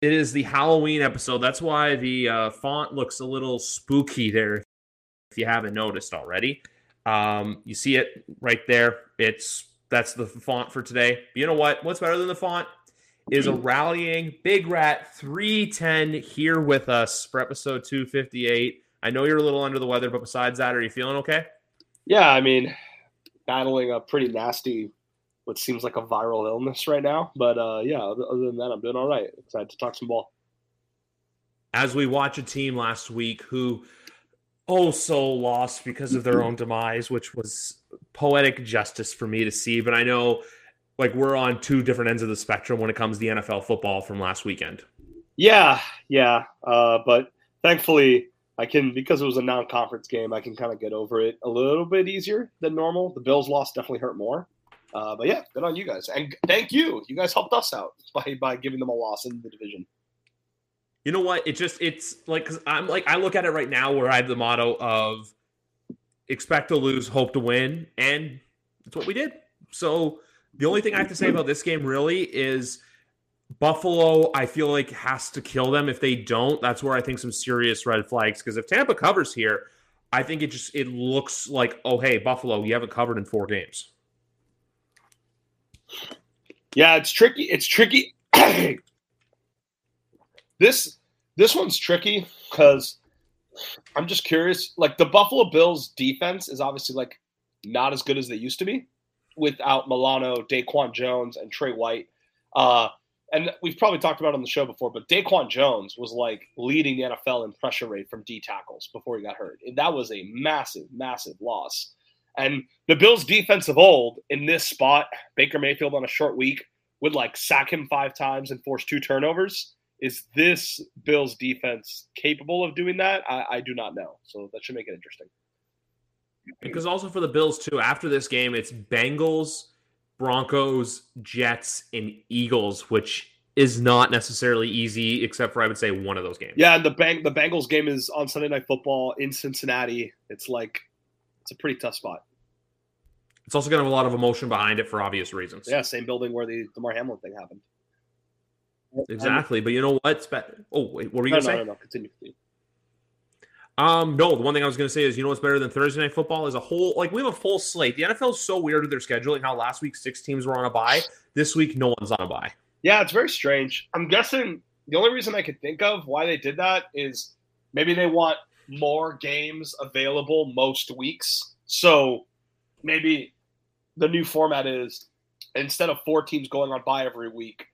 It is the Halloween episode. That's why the uh, font looks a little spooky there. If you haven't noticed already, um, you see it right there. It's that's the font for today. You know what? What's better than the font is a rallying Big Rat 310 here with us for episode 258. I know you're a little under the weather, but besides that, are you feeling okay? Yeah, I mean, battling a pretty nasty, what seems like a viral illness right now. But uh, yeah, other than that, I'm doing all right. Excited to talk some ball. As we watch a team last week who oh so lost because of their own demise, which was poetic justice for me to see. But I know like we're on two different ends of the spectrum when it comes to the NFL football from last weekend. Yeah, yeah. Uh, but thankfully, I can because it was a non-conference game. I can kind of get over it a little bit easier than normal. The Bills' loss definitely hurt more. Uh, but yeah, good on you guys, and thank you. You guys helped us out by by giving them a loss in the division. You know what? It just it's like because I'm like I look at it right now where I have the motto of expect to lose, hope to win, and that's what we did. So the only thing I have to say about this game really is Buffalo, I feel like has to kill them. If they don't, that's where I think some serious red flags. Because if Tampa covers here, I think it just it looks like, oh hey, Buffalo, you haven't covered in four games. Yeah, it's tricky. It's tricky. this this one's tricky because I'm just curious. Like the Buffalo Bills defense is obviously like not as good as they used to be without Milano, Daquan Jones, and Trey White. Uh, and we've probably talked about on the show before, but Daquan Jones was like leading the NFL in pressure rate from D tackles before he got hurt. That was a massive, massive loss. And the Bills' defense of old in this spot, Baker Mayfield on a short week would like sack him five times and force two turnovers. Is this Bills' defense capable of doing that? I, I do not know. So that should make it interesting. Because also for the Bills too, after this game, it's Bengals, Broncos, Jets, and Eagles, which is not necessarily easy, except for I would say one of those games. Yeah, the bang the Bengals game is on Sunday Night Football in Cincinnati. It's like it's a pretty tough spot. It's also going to have a lot of emotion behind it for obvious reasons. Yeah, same building where the Damar Hamlin thing happened. Exactly, but you know what? Oh wait, what were you no, going to no, say? No, no, continue. continue. Um, no, the one thing I was going to say is, you know what's better than Thursday night football is a whole like we have a full slate. The NFL is so weird with their scheduling. How last week six teams were on a bye, this week no one's on a bye. Yeah, it's very strange. I'm guessing the only reason I could think of why they did that is maybe they want more games available most weeks. So maybe the new format is instead of four teams going on bye every week,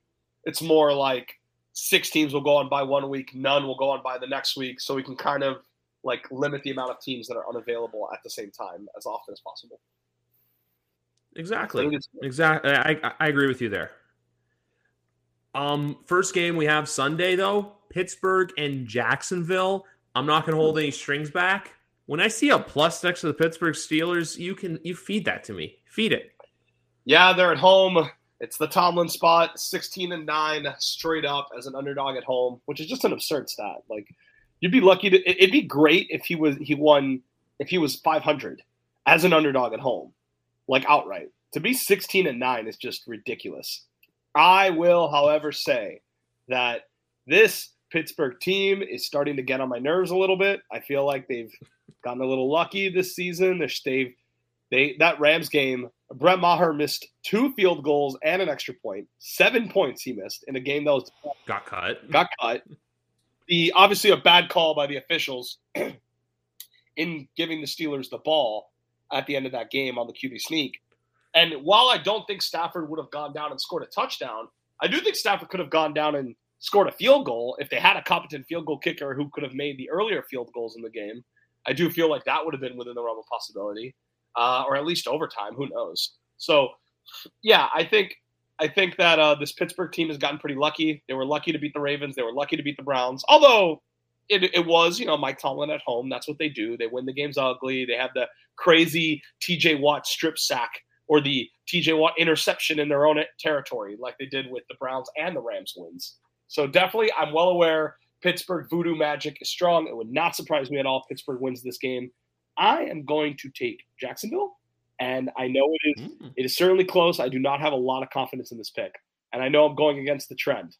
it's more like six teams will go on bye one week, none will go on bye the next week, so we can kind of like limit the amount of teams that are unavailable at the same time as often as possible. Exactly. Exactly. I, I agree with you there. Um, first game we have Sunday though, Pittsburgh and Jacksonville. I'm not going to hold any strings back. When I see a plus next to the Pittsburgh Steelers, you can you feed that to me. Feed it. Yeah, they're at home. It's the Tomlin spot, 16 and 9 straight up as an underdog at home, which is just an absurd stat. Like you'd be lucky to it'd be great if he was he won if he was 500 as an underdog at home, like outright. To be 16 and 9 is just ridiculous. I will, however, say that this Pittsburgh team is starting to get on my nerves a little bit. I feel like they've gotten a little lucky this season. They've they that Rams game, Brett Maher missed two field goals and an extra point. Seven points he missed in a game that was got cut. Got cut. The obviously a bad call by the officials in giving the Steelers the ball at the end of that game on the QB sneak. And while I don't think Stafford would have gone down and scored a touchdown, I do think Stafford could have gone down and scored a field goal if they had a competent field goal kicker who could have made the earlier field goals in the game. I do feel like that would have been within the realm of possibility, uh, or at least overtime. Who knows? So, yeah, I think I think that uh, this Pittsburgh team has gotten pretty lucky. They were lucky to beat the Ravens. They were lucky to beat the Browns. Although it, it was, you know, Mike Tomlin at home. That's what they do. They win the games ugly. They have the crazy T.J. Watt strip sack or the T.J. Watt interception in their own territory, like they did with the Browns and the Rams wins. So definitely, I'm well aware Pittsburgh voodoo magic is strong. It would not surprise me at all. If Pittsburgh wins this game. I am going to take Jacksonville and I know it is mm. it is certainly close. I do not have a lot of confidence in this pick, and I know I'm going against the trend.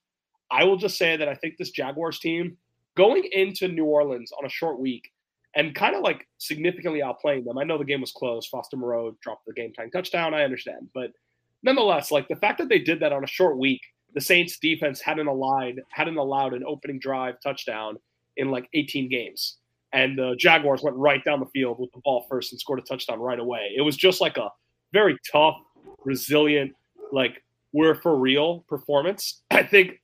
I will just say that I think this Jaguars team going into New Orleans on a short week and kind of like significantly outplaying them. I know the game was close. Foster Moreau dropped the game time touchdown. I understand, but nonetheless, like the fact that they did that on a short week, the Saints defense hadn't allowed hadn't allowed an opening drive touchdown in like 18 games, and the Jaguars went right down the field with the ball first and scored a touchdown right away. It was just like a very tough, resilient, like we're for real performance. I think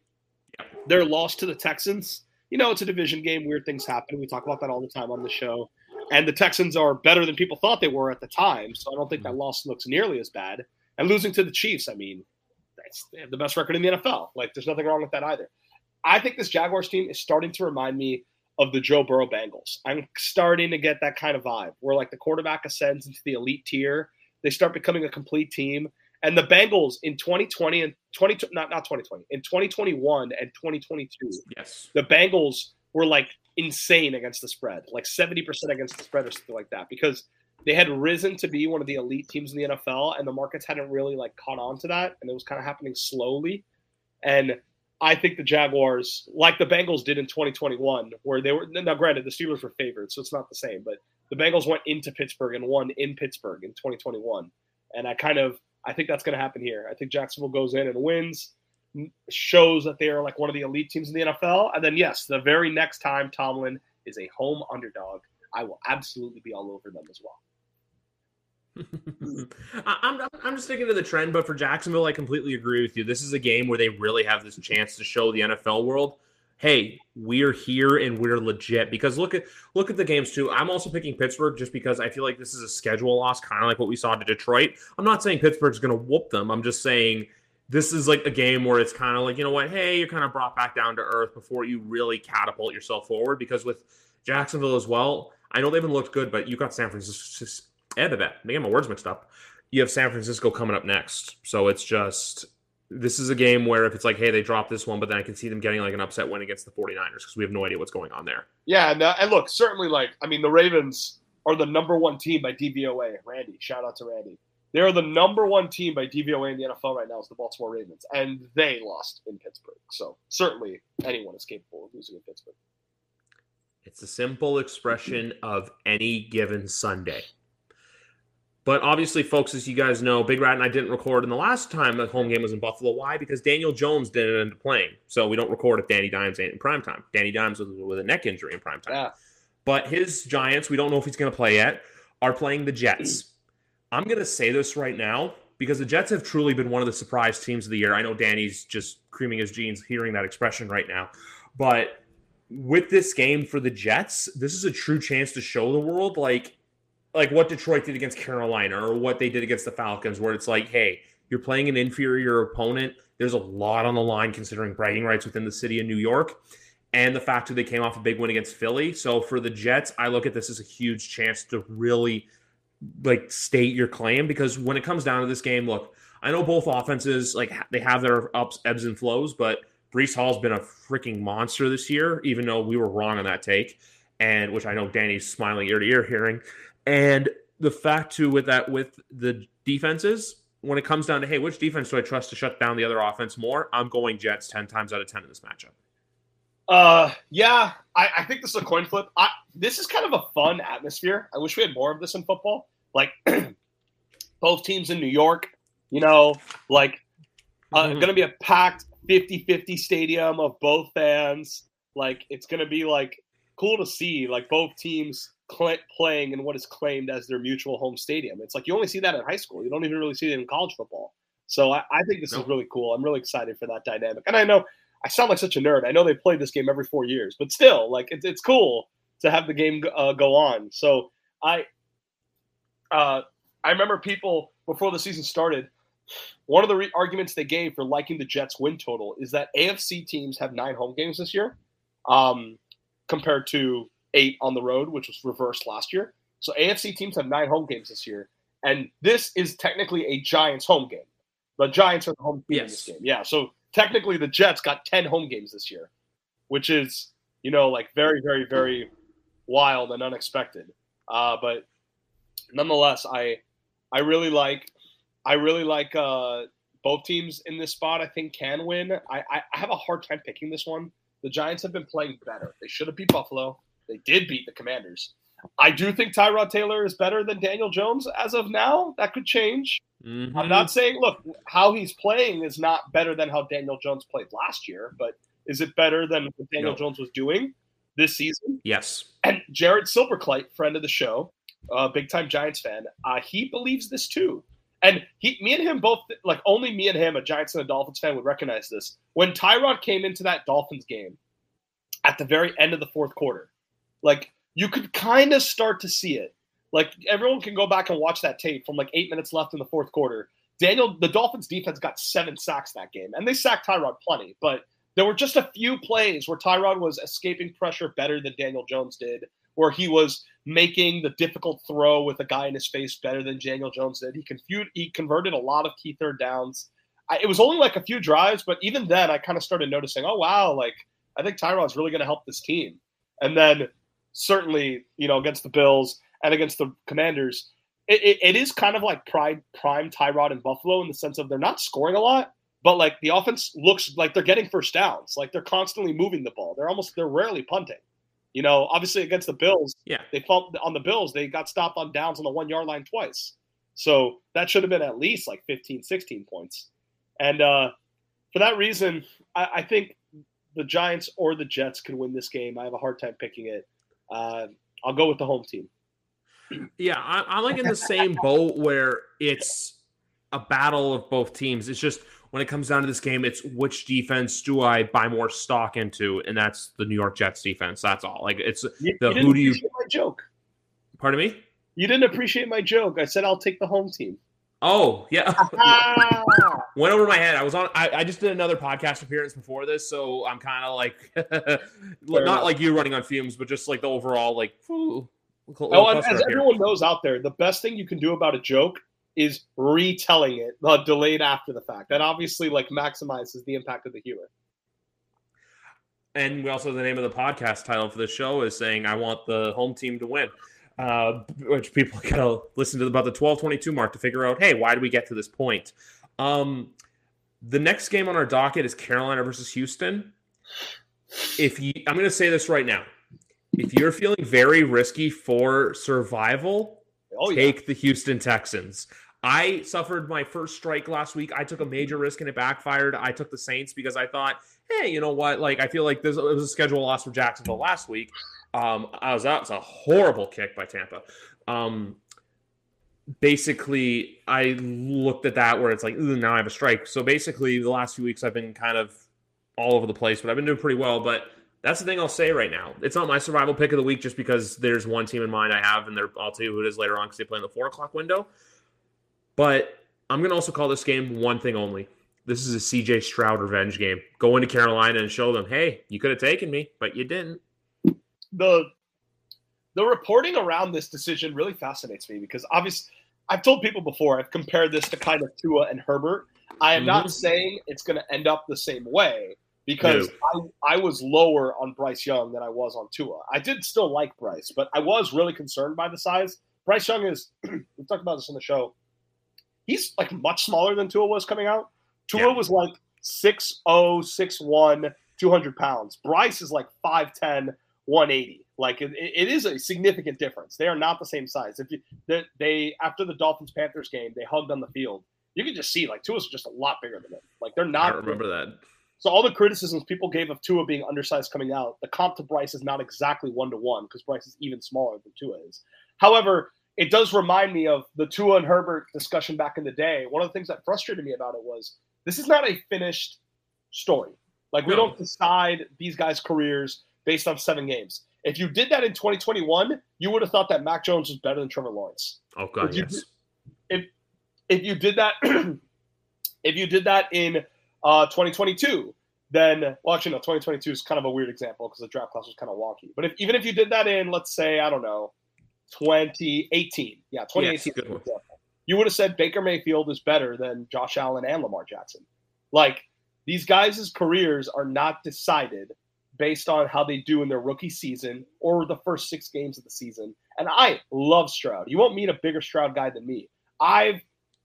their loss to the Texans. You know, it's a division game. Weird things happen. We talk about that all the time on the show. And the Texans are better than people thought they were at the time. So I don't think that loss looks nearly as bad. And losing to the Chiefs, I mean, they have the best record in the NFL. Like, there's nothing wrong with that either. I think this Jaguars team is starting to remind me of the Joe Burrow Bengals. I'm starting to get that kind of vibe where, like, the quarterback ascends into the elite tier. They start becoming a complete team. And the Bengals in 2020 and 20 not not 2020 in 2021 and 2022. Yes. The Bengals were like insane against the spread, like 70% against the spread or something like that because they had risen to be one of the elite teams in the NFL, and the markets hadn't really like caught on to that, and it was kind of happening slowly. And I think the Jaguars, like the Bengals did in 2021, where they were now granted the Steelers were favored, so it's not the same, but the Bengals went into Pittsburgh and won in Pittsburgh in 2021, and I kind of I think that's going to happen here. I think Jacksonville goes in and wins, shows that they are like one of the elite teams in the NFL, and then yes, the very next time Tomlin is a home underdog, I will absolutely be all over them as well. I'm I'm just sticking to the trend, but for Jacksonville, I completely agree with you. This is a game where they really have this chance to show the NFL world, hey, we're here and we're legit. Because look at look at the games too. I'm also picking Pittsburgh just because I feel like this is a schedule loss, kind of like what we saw to Detroit. I'm not saying Pittsburgh's going to whoop them. I'm just saying this is like a game where it's kind of like you know what, hey, you're kind of brought back down to earth before you really catapult yourself forward. Because with Jacksonville as well, I know they haven't looked good, but you got San Francisco and Maybe I get my words mixed up. You have San Francisco coming up next, so it's just this is a game where if it's like, hey, they dropped this one, but then I can see them getting like an upset win against the 49ers because we have no idea what's going on there. Yeah, and, uh, and look, certainly, like, I mean, the Ravens are the number one team by DVOA. Randy, shout out to Randy. They're the number one team by DVOA in the NFL right now is the Baltimore Ravens, and they lost in Pittsburgh. So certainly anyone is capable of losing in Pittsburgh. It's a simple expression of any given Sunday. But obviously, folks, as you guys know, Big Rat and I didn't record in the last time the home game was in Buffalo. Why? Because Daniel Jones didn't end up playing. So we don't record if Danny Dimes ain't in prime time. Danny Dimes was with a neck injury in prime time. Yeah. But his Giants, we don't know if he's going to play yet, are playing the Jets. Mm. I'm going to say this right now because the Jets have truly been one of the surprise teams of the year. I know Danny's just creaming his jeans hearing that expression right now. But with this game for the Jets, this is a true chance to show the world like like what Detroit did against Carolina or what they did against the Falcons, where it's like, hey, you're playing an inferior opponent. There's a lot on the line considering bragging rights within the city of New York and the fact that they came off a big win against Philly. So for the Jets, I look at this as a huge chance to really like state your claim because when it comes down to this game, look, I know both offenses like they have their ups, ebbs and flows, but Breece Hall's been a freaking monster this year, even though we were wrong on that take, and which I know Danny's smiling ear to ear hearing. And the fact too with that with the defenses, when it comes down to hey, which defense do I trust to shut down the other offense more? I'm going Jets ten times out of ten in this matchup. Uh, yeah, I, I think this is a coin flip. I, this is kind of a fun atmosphere. I wish we had more of this in football. Like both teams in New York, you know, like uh, mm-hmm. going to be a packed 50-50 stadium of both fans. Like it's going to be like cool to see like both teams cl- playing in what is claimed as their mutual home stadium. It's like you only see that in high school. You don't even really see it in college football. So I, I think this nope. is really cool. I'm really excited for that dynamic. And I know I sound like such a nerd. I know they play this game every four years, but still, like it's it's cool to have the game uh, go on. So I uh, I remember people before the season started. One of the re- arguments they gave for liking the Jets win total is that AFC teams have nine home games this year, um, compared to eight on the road, which was reversed last year. So AFC teams have nine home games this year, and this is technically a Giants home game. The Giants are the home team yes. in this game. Yeah, so technically the Jets got ten home games this year, which is you know like very very very wild and unexpected. Uh, but nonetheless, I I really like I really like uh, both teams in this spot, I think, can win. I, I, I have a hard time picking this one. The Giants have been playing better. They should have beat Buffalo. They did beat the Commanders. I do think Tyrod Taylor is better than Daniel Jones as of now. That could change. Mhm. I'm not saying, look, how he's playing is not better than how Daniel Jones played last year, but is it better than what Daniel No. Jones was doing this season? Yes. And Jared Silverclight, friend of the show, uh, big time Giants fan, uh, he believes this too. And he, me and him both, like only me and him, a Giants and a Dolphins fan, would recognize this. When Tyrod came into that Dolphins game at the very end of the fourth quarter, like you could kind of start to see it. Like everyone can go back and watch that tape from like eight minutes left in the fourth quarter. Daniel, the Dolphins defense got seven sacks that game, and they sacked Tyrod plenty, but there were just a few plays where Tyrod was escaping pressure better than Daniel Jones did, where he was making the difficult throw with a guy in his face better than Daniel Jones did. He confused, he converted a lot of key third downs. I, it was only like a few drives, but even then, I kind of started noticing, oh wow, like I think Tyrod's really going to help this team. And then certainly, you know, against the Bills and against the Commanders, it, it, it is kind of like prime prime Tyrod and Buffalo in the sense of they're not scoring a lot, but like the offense looks like they're getting first downs. Like they're constantly moving the ball. They're almost they're rarely punting. You know, obviously against the Bills, Yeah. they felt on the Bills, they got stopped on downs on the one yard line twice. So that should have been at least like 15, 16 points. And uh, for that reason, I, I think the Giants or the Jets can win this game. I have a hard time picking it. Uh, I'll go with the home team. Yeah, I, I'm like in the same boat where it's a battle of both teams. It's just when it comes down to this game, it's which defense do I buy more stock into, and that's the New York Jets defense. That's all. Like it's You, The you who do you- my joke? pardon me. You didn't appreciate my joke. I said I'll take the home team. Oh yeah, Ah! Went over my head. I was on. I, I just did another podcast appearance before this, so I'm kind of like not enough. like you running on fumes, but just like the overall like. little Oh, as here. everyone knows out there, the best thing you can do about a joke is retelling it, uh, delayed after the fact. That obviously like maximizes the impact of the humor. And we also the name of the podcast title for the show is saying I want the home team to win. Uh, which people gotta listen to about the 12-22 mark to figure out, hey, why did we get to this point? Um, the next game on our docket is Carolina versus Houston. If you I'm gonna say this right now. If you're feeling very risky for survival, Oh yeah, take the Houston Texans. I suffered my first strike last week. I took a major risk and it backfired. I took the Saints because I thought, hey, you know what? Like, I feel like this it was a schedule loss for Jacksonville last week. Um, I was out. It's a horrible kick by Tampa. Um, basically, I looked at that where it's like, "Ooh, now I have a strike. So basically, the last few weeks I've been kind of all over the place, but I've been doing pretty well. But that's the thing I'll say right now. It's not my survival pick of the week just because there's one team in mind I have, and I'll tell you who it is later on because they play in the four o'clock window. But I'm going to also call this game one thing only. This is a CJ Stroud revenge game. Go into Carolina and show them, hey, you could have taken me, but you didn't. the the reporting around this decision really fascinates me because obviously I've told people before I've compared this to kind of Tua and Herbert. I am not Mhm. saying it's going to end up the same way because I, I was lower on Bryce Young than I was on Tua. I did still like Bryce, but I was really concerned by the size. Bryce Young is we talked about this on the show. He's like much smaller than Tua was coming out. Tua Yeah. was like 6'0, 6'1, 200 pounds. Bryce is like 5'10, 180. Like it, it is a significant difference. They are not the same size. If you they, they after the Dolphins Panthers game, they hugged on the field. You can just see like Tua's just a lot bigger than him. Like they're not. don't remember that. So all the criticisms people gave of Tua being undersized coming out, the comp to Bryce is not exactly one to one because Bryce is even smaller than Tua is. However, it does remind me of the Tua and Herbert discussion back in the day. One of the things that frustrated me about it was this is not a finished story. Like we No. don't decide these guys' careers based on seven games. If you did that in 2021, you would have thought that Mac Jones was better than Trevor Lawrence. Oh, God, If you yes. if you did that if you did that in uh, 2022 then well actually no 2022 is kind of a weird example because the draft class was kind of wonky. But if, even if you did that in let's say i don't know 2018 yeah 2018 Yes, good for example, you would have said baker mayfield is better than josh allen and lamar jackson. Like these guys' careers are not decided based on how they do in their rookie season or the first six games of the season. And I love Stroud. You won't meet a bigger Stroud guy than me. I've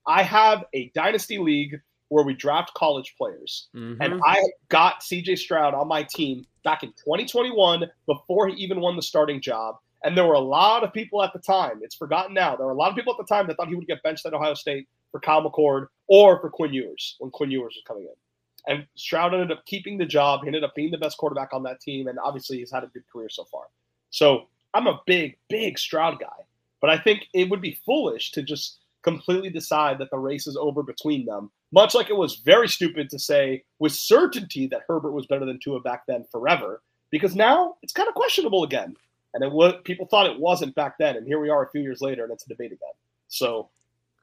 I have a dynasty league where we draft college players. Mhm. And I got CJ Stroud on my team back in 2021 before he even won the starting job. And there were a lot of people at the time, it's forgotten now, there were a lot of people at the time that thought he would get benched at Ohio State for Kyle McCord or for Quinn Ewers when Quinn Ewers was coming in. And Stroud ended up keeping the job. He ended up being the best quarterback on that team. And obviously, he's had a good career so far. So I'm a big, big Stroud guy. But I think it would be foolish to just completely decide that the race is over between them. Much like it was very stupid to say with certainty that Herbert was better than Tua back then forever, because now it's kind of questionable again. And it was, people thought it wasn't back then, and here we are a few years later, and it's a debate again. So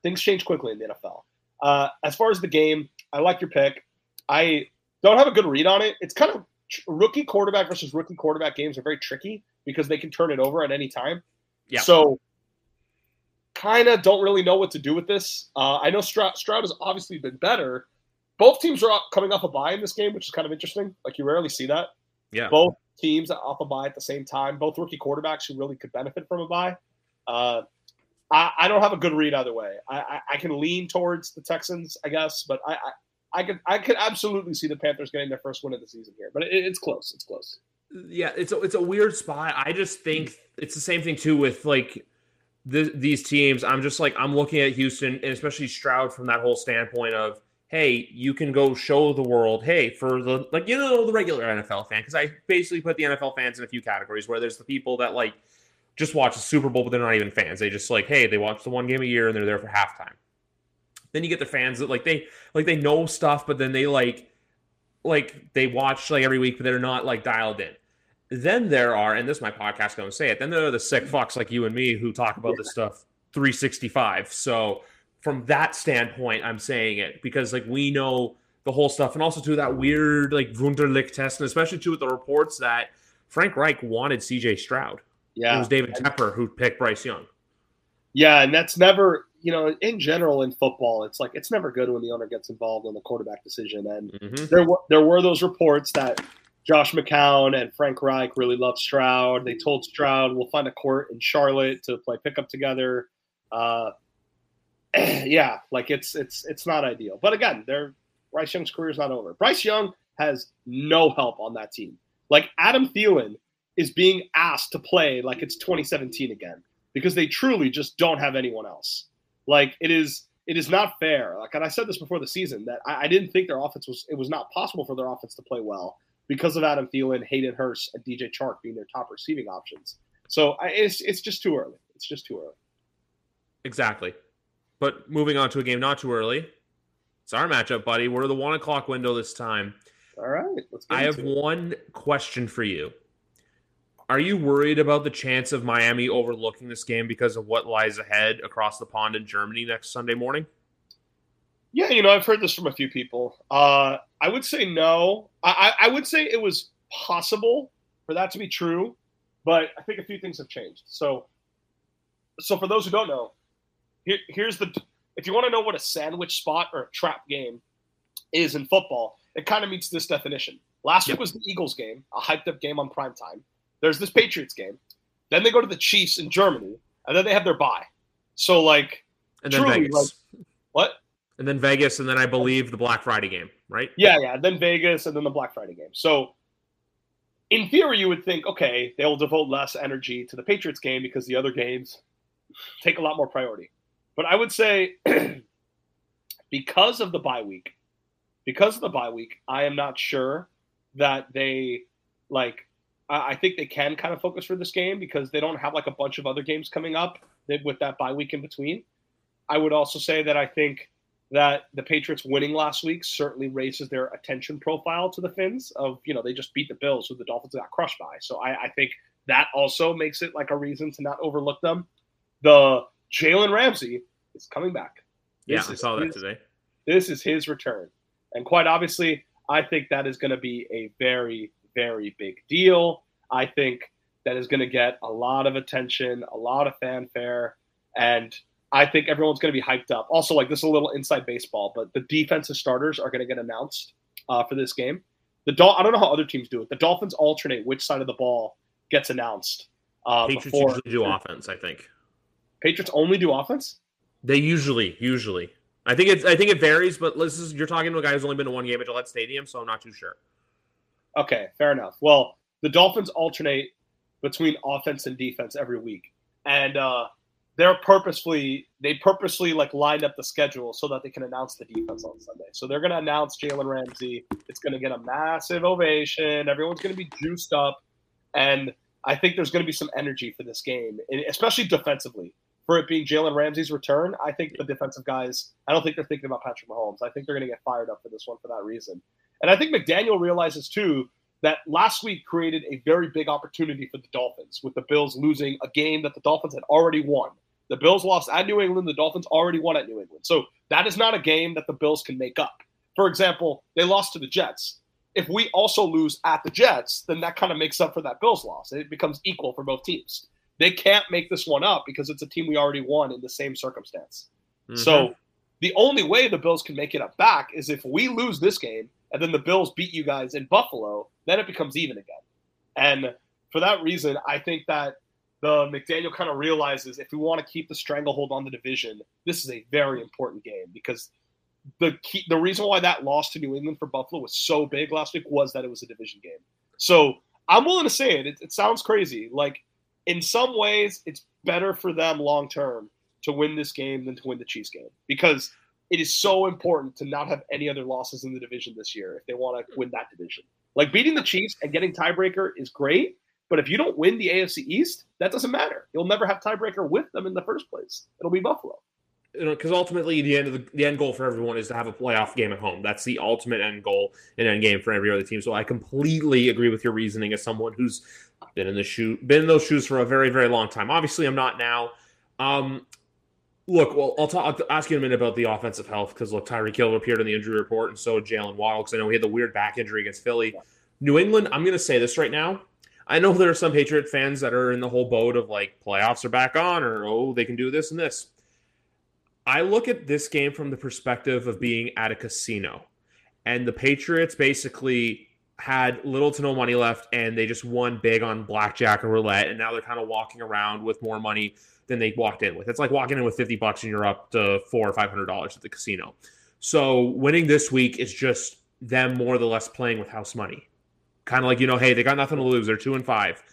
things change quickly in the NFL. Uh, as far as the game, I like your pick. I don't have a good read on it. It's kind of rookie quarterback versus rookie quarterback games are very tricky because they can turn it over at any time. Yeah. So kind of don't really know what to do with this. Uh, I know Stroud, Stroud has obviously been better. Both teams are coming off a bye in this game, which is kind of interesting. Like you rarely see that. Yeah. Both teams are off a bye at the same time. Both rookie quarterbacks who really could benefit from a bye. Uh, I, I, don't have a good read either way. I, I, I, can lean towards the Texans, I guess, but I, I, could I could absolutely see the Panthers getting their first win of the season here. But it, it's close. It's close. Yeah, it's a, it's a weird spot. I just think it's the same thing too with like the, these teams. I'm just like I'm looking at Houston and especially Stroud from that whole standpoint of hey, you can go show the world, hey, for the like you know the regular NFL fan because I basically put the NFL fans in a few categories where there's the people that like just watch the Super Bowl, but they're not even fans. They just like, hey, they watch the one game a year and they're there for halftime. Then you get the fans that like they like they know stuff, but then they like like they watch like every week, but they're not like dialed in. Then there are, and this is my podcast going to say it. Then there are the sick fucks like you and me who talk about this stuff 365. So from that standpoint, I'm saying it because like we know the whole stuff, and also to that weird like Wonderlic test, and especially too with the reports that Frank Reich wanted C.J. Stroud. Yeah, it was David Tepper who picked Bryce Young. Yeah, and that's never, you know, in general in football, it's like it's never good when the owner gets involved in the quarterback decision. And mm-hmm. there were there were those reports that Josh McCown and Frank Reich really loved Stroud. They told Stroud, "We'll find a court in Charlotte to play pickup together." Uh, yeah, like it's it's it's not ideal. But again, their Bryce Young's career is not over. Bryce Young has no help on that team. Like Adam Thielen is being asked to play like it's 2017 again because they truly just don't have anyone else. Like it is it is not fair. Like and I said this before the season that I, I didn't think their offense was it was not possible for their offense to play well because of Adam Thielen, Hayden Hurst, and DJ Chark being their top receiving options. So I, it's it's just too early. It's just too early. Exactly. But moving on to a game not too early. It's our matchup, buddy. We're the one o'clock window this time. All right. Let's I have it. one question for you. Are you worried about the chance of Miami overlooking this game because of what lies ahead across the pond in Germany next Sunday morning? Yeah, you know, I've heard this from a few people. Uh, I would say no. I, I would say it was possible for that to be true, but I think a few things have changed. So, so for those who don't know, here, here's the if you want to know what a sandwich spot or a trap game is in football, it kind of meets this definition. Last yep. week was the Eagles game, a hyped up game on prime time. There's this Patriots game. Then they go to the Chiefs in Germany, and then they have their bye. So like, and then truly, Vegas. Like, what? And then Vegas, and then I believe the Black Friday game, right? Yeah, yeah. Then Vegas, and then the Black Friday game. So, in theory, you would think, okay, they'll devote less energy to the Patriots game because the other games take a lot more priority. But I would say, because of the bye week, because of the bye week, I am not sure that they like I think they can kind of focus for this game because they don't have like a bunch of other games coming up with that bye week in between. I would also say that I think that the Patriots winning last week certainly raises their attention profile to the Fins of, you know, they just beat the Bills who the Dolphins got crushed by. So I, I think that also makes it like a reason to not overlook them. The Jalen Ramsey is coming back. This yeah, I saw that his, today. This is his return. And quite obviously, I think that is going to be a very, very big deal. I think that is going to get a lot of attention, a lot of fanfare, and I think everyone's going to be hyped up. Also, like this is a little inside baseball, but the defensive starters are going to get announced uh, for this game. The Dol- I don't know how other teams do it. The Dolphins alternate which side of the ball gets announced. Uh, Patriots before- usually do offense, I think. Patriots only do offense. They usually, usually. I think it's I think it varies, but this is you're talking to a guy who's only been to one game at Gillette Stadium, so I'm not too sure. Okay, fair enough. Well, the Dolphins alternate between offense and defense every week, and uh, they're purposefully they purposely like lined up the schedule so that they can announce the defense on Sunday. So they're going to announce Jalen Ramsey. It's going to get a massive ovation. Everyone's going to be juiced up, and I think there's going to be some energy for this game, especially defensively. For it being Jalen Ramsey's return, I think the defensive guys. I don't think they're thinking about Patrick Mahomes. I think they're going to get fired up for this one for that reason. And I think McDaniel realizes too that last week created a very big opportunity for the Dolphins with the Bills losing a game that the Dolphins had already won. The Bills lost at New England. The Dolphins already won at New England. So that is not a game that the Bills can make up. For example, they lost to the Jets. If we also lose at the Jets, then that kind of makes up for that Bills loss. It becomes equal for both teams. They can't make this one up because it's a team we already won in the same circumstance. Mm-hmm. So the only way the Bills can make it up back is if we lose this game and then the Bills beat you guys in Buffalo, then it becomes even again. And for that reason, I think that the McDaniel kind of realizes if we want to keep the stranglehold on the division, this is a very important game because the key, the reason why that loss to New England for Buffalo was so big last week was that it was a division game. So I'm willing to say it. It, it sounds crazy. Like in some ways, it's better for them long term to win this game than to win the Chiefs game because it is so important to not have any other losses in the division this year if they want to win that division. Like beating the Chiefs and getting tiebreaker is great, but if you don't win the AFC East, that doesn't matter. You'll never have tiebreaker with them in the first place. It'll be Buffalo. Because ultimately, the end of the, the end goal for everyone is to have a playoff game at home. That's the ultimate end goal and end game for every other team. So I completely agree with your reasoning as someone who's been in the shoe, been in those shoes for a very, very long time. Obviously, I'm not now. Um, look, well, I'll, talk, I'll ask you in a minute about the offensive health because look, Tyreek Hill appeared in the injury report, and so did Jaylen Waddle because I know he had the weird back injury against Philly. Yeah. New England, I'm going to say this right now. I know there are some Patriot fans that are in the whole boat of like playoffs are back on or oh they can do this and this. I look at this game from the perspective of being at a casino. And the Patriots basically had little to no money left and they just won big on blackjack or roulette and now they're kind of walking around with more money than they walked in with. It's like walking in with 50 bucks and you're up to 4 or 500 dollars at the casino. So winning this week is just them more or less playing with house money kind of like you know, hey, they got nothing to lose. They're two and five.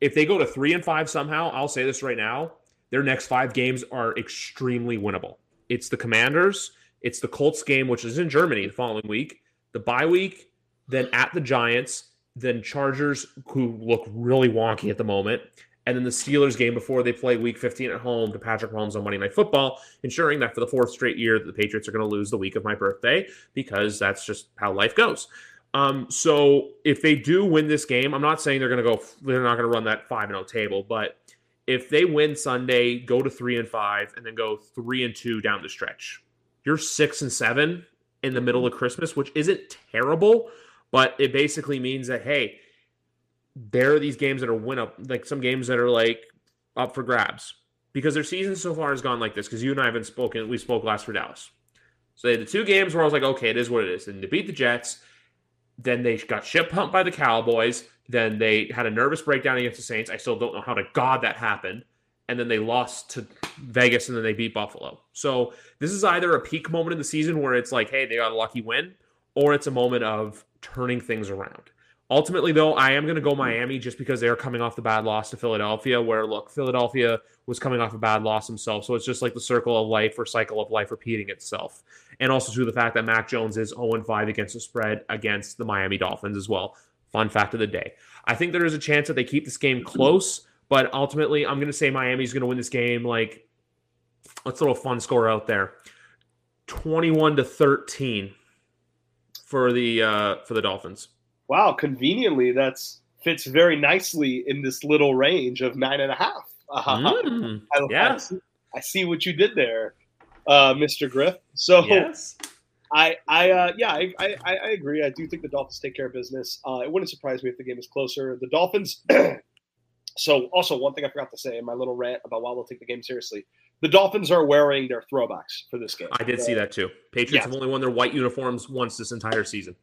If they go to three and five somehow, I'll say this right now: their next five games are extremely winnable. It's the Commanders, it's the Colts game, which is in Germany the following week, the bye week, then at the Giants, then Chargers, who look really wonky at the moment, and then the Steelers game before they play Week 15 at home to Patrick Mahomes on Monday Night Football, ensuring that for the fourth straight year, that the Patriots are going to lose the week of my birthday because that's just how life goes. Um, so if they do win this game, I'm not saying they're going to go. They're not going to run that five and zero oh table, but if they win Sunday, go to three and five, and then go three and two down the stretch, you're six and seven in the middle of Christmas, which isn't terrible, but it basically means that hey, there are these games that are win up, like some games that are like up for grabs because their season so far has gone like this. Because you and I haven't spoken, we spoke last for Dallas. So they had the two games where I was like, okay, it is what it is, and they beat the Jets then they got ship pumped by the Cowboys. Then they had a nervous breakdown against the Saints. I still don't know how to God that happened. And then they lost to Vegas and then they beat Buffalo. So this is either a peak moment in the season where it's like, hey, they got a lucky win, or it's a moment of turning things around. Ultimately, though, I am going to go Miami just because they are coming off the bad loss to Philadelphia, where, look, Philadelphia was coming off a bad loss himself. So it's just like the circle of life or cycle of life repeating itself. And also to the fact that Mac Jones is 0 5 against the spread against the Miami Dolphins as well. Fun fact of the day. I think there is a chance that they keep this game close, but ultimately, I'm going to say Miami's going to win this game. Like, let's throw a fun score out there 21 to 13 for the uh, for the Dolphins wow, conveniently that's fits very nicely in this little range of nine and a half. Mm, I, yeah. I see, I see, what you did there, uh, Mr. Griff. So yes. I, I, uh, yeah, I, I, I, agree. I do think the Dolphins take care of business. Uh, it wouldn't surprise me if the game is closer. The Dolphins. so, also one thing I forgot to say in my little rant about why they'll take the game seriously. The Dolphins are wearing their throwbacks for this game. I did see that too. Patriots yeah. have only worn their white uniforms once this entire season.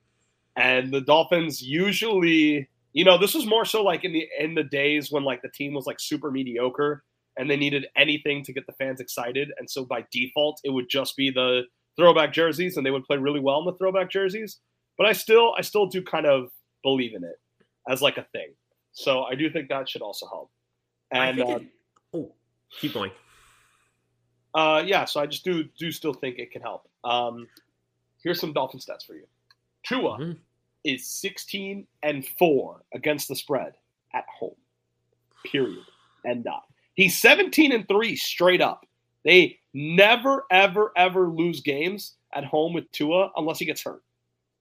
And the Dolphins usually, you know, this was more so like in the in the days when like the team was like super mediocre and they needed anything to get the fans excited. And so by default, it would just be the throwback jerseys and they would play really well in the throwback jerseys. But I still I still do kind of believe in it as like a thing. So I do think that should also help. And it, oh, keep going. Uh, yeah, so I just do do still think it can help. Um, here's some Dolphin stats for you. Tua mm-hmm. Is 16 and four against the spread at home. Period. And dot. He's 17 and three straight up. They never, ever, ever lose games at home with Tua unless he gets hurt.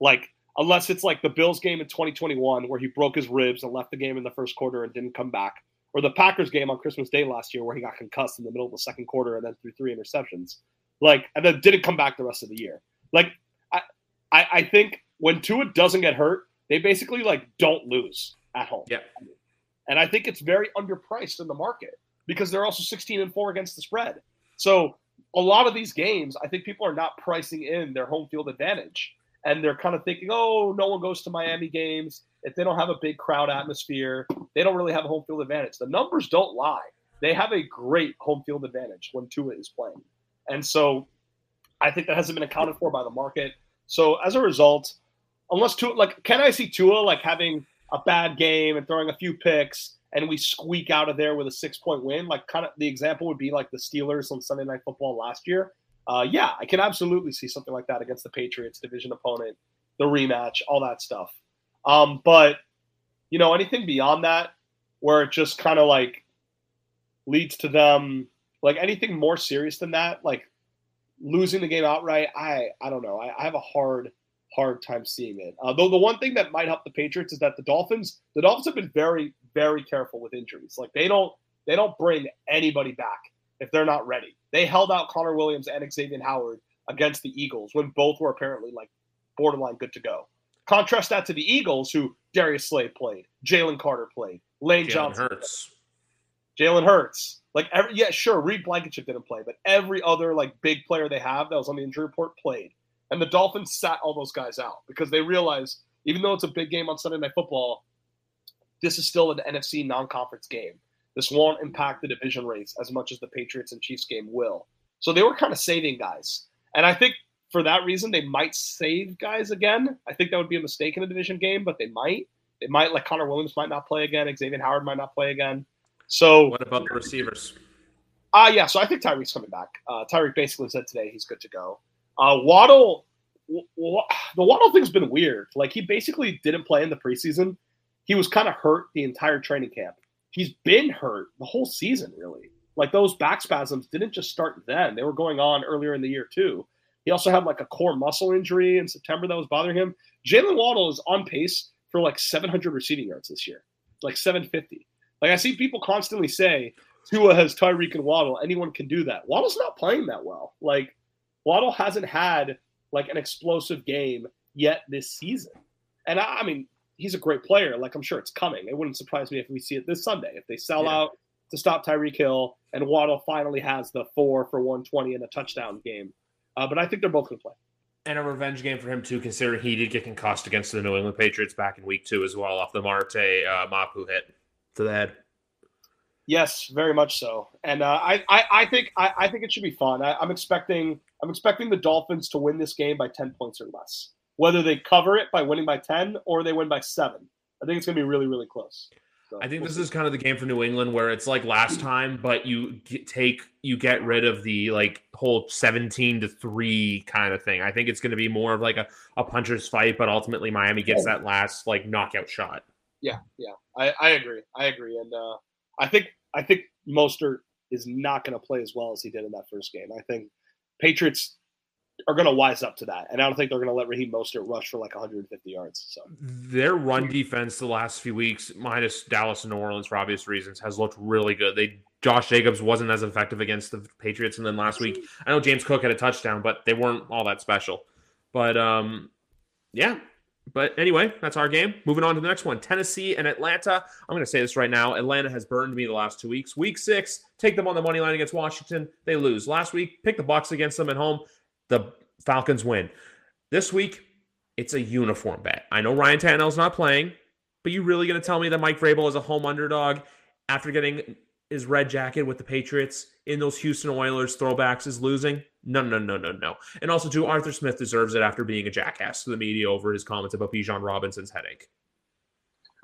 Like unless it's like the Bills game in 2021 where he broke his ribs and left the game in the first quarter and didn't come back, or the Packers game on Christmas Day last year where he got concussed in the middle of the second quarter and then threw three interceptions, like and then didn't come back the rest of the year. Like I, I, I think when Tua doesn't get hurt, they basically like don't lose at home. Yeah, and I think it's very underpriced in the market because they're also 16 and four against the spread. So a lot of these games, I think people are not pricing in their home field advantage and they're kind of thinking, oh, no one goes to Miami games. If they don't have a big crowd atmosphere, they don't really have a home field advantage. The numbers don't lie. They have a great home field advantage when Tua is playing. And so I think that hasn't been accounted for by the market. So as a result, unless Tua, like, can I see Tua like having a bad game and throwing a few picks and we squeak out of there with a six point win? Like, kind of the example would be like the Steelers on Sunday Night Football last year uh, yeah, I can absolutely see something like that against the Patriots, division opponent, the rematch, all that stuff. Um, but you know, anything beyond that, where it just kind of like leads to them, like anything more serious than that, like losing the game outright, I I don't know. I, I have a hard hard time seeing it. Uh, though the one thing that might help the Patriots is that the Dolphins, the Dolphins have been very very careful with injuries. Like they don't they don't bring anybody back if they're not ready. They held out Connor Williams and Xavier Howard against the Eagles when both were apparently like borderline good to go. Contrast that to the Eagles, who Darius Slay played, Jalen Carter played, Lane Jalen Johnson, Hurts, Jalen Hurts. Like every yeah, sure, Reed Blankenship didn't play, but every other like big player they have that was on the injury report played. And the Dolphins sat all those guys out because they realized even though it's a big game on Sunday Night Football, this is still an NFC non-conference game. This won't impact the division race as much as the Patriots and Chiefs game will. So they were kind of saving guys. And I think for that reason, they might save guys again. I think that would be a mistake in a division game, but they might. They might, like Connor Williams might not play again. Xavier Howard might not play again. So what about the receivers? Uh, yeah, so I think Tyreek's coming back. Uh, Tyreek basically said today he's good to go. Uh, Waddle, w- w- the Waddle thing's been weird. Like he basically didn't play in the preseason. He was kind of hurt the entire training camp he's been hurt the whole season, really. Like those back spasms didn't just start then; they were going on earlier in the year too. He also had like a core muscle injury in September that was bothering him. Jaylen Waddle is on pace for like 700 receiving yards this year, like 750. Like I see people constantly say Tua has Tyreek and Waddle. Anyone can do that. Waddle's not playing that well. Like Waddle hasn't had like an explosive game yet this season. And I, I mean, he's a great player. Like I'm sure it's coming. It wouldn't surprise me if we see it this Sunday. If they sell yeah. out to stop Tyreek Hill and Waddle finally has the four for 120 and a touchdown game. Uh, but I think they're both going to play. And a revenge game for him too, considering he did get concussed against the New England Patriots back in Week Two as well, off the Marte uh, Mapu hit to the head. Yes, very much so. And uh, I, I, I, think I, I, think it should be fun. I, I'm expecting I'm expecting the Dolphins to win this game by 10 points or less whether they cover it by winning by 10 or they win by seven. I think it's going to be really, really close. So, I think we'll this see. is kind of the game for New England where it's like last time, but you take you get rid of the like whole 17 to 3 kind of thing. I think it's going to be more of like a, a puncher's fight, but ultimately Miami gets that last like knockout shot. Yeah, yeah. I, I agree. I agree. And uh, I think I think Mostert is not going to play as well as he did in that first game. I think Patriots are going to wise up to that, and I don't think they're going to let Raheem Mostert rush for like 150 yards. So their run defense the last few weeks, minus Dallas and New Orleans for obvious reasons, has looked really good. They Josh Jacobs wasn't as effective against the Patriots, and then last week I know James Cook had a touchdown, but they weren't all that special. But um, yeah. But anyway, that's our game. Moving on to the next one Tennessee and Atlanta. I'm going to say this right now. Atlanta has burned me the last two weeks. Week six, take them on the money line against Washington. They lose. Last week, pick the Bucks against them at home the Falcons win. This week, it's a uniform bet. I know Ryan Tannehill's not playing, but you really going to tell me that Mike Vrabel is a home underdog after getting his red jacket with the Patriots in those Houston Oilers throwbacks is losing. No, no, no, no, no. And also, too, Arthur Smith deserves it after being a jackass to the media over his comments about Bijan Robinson's headache.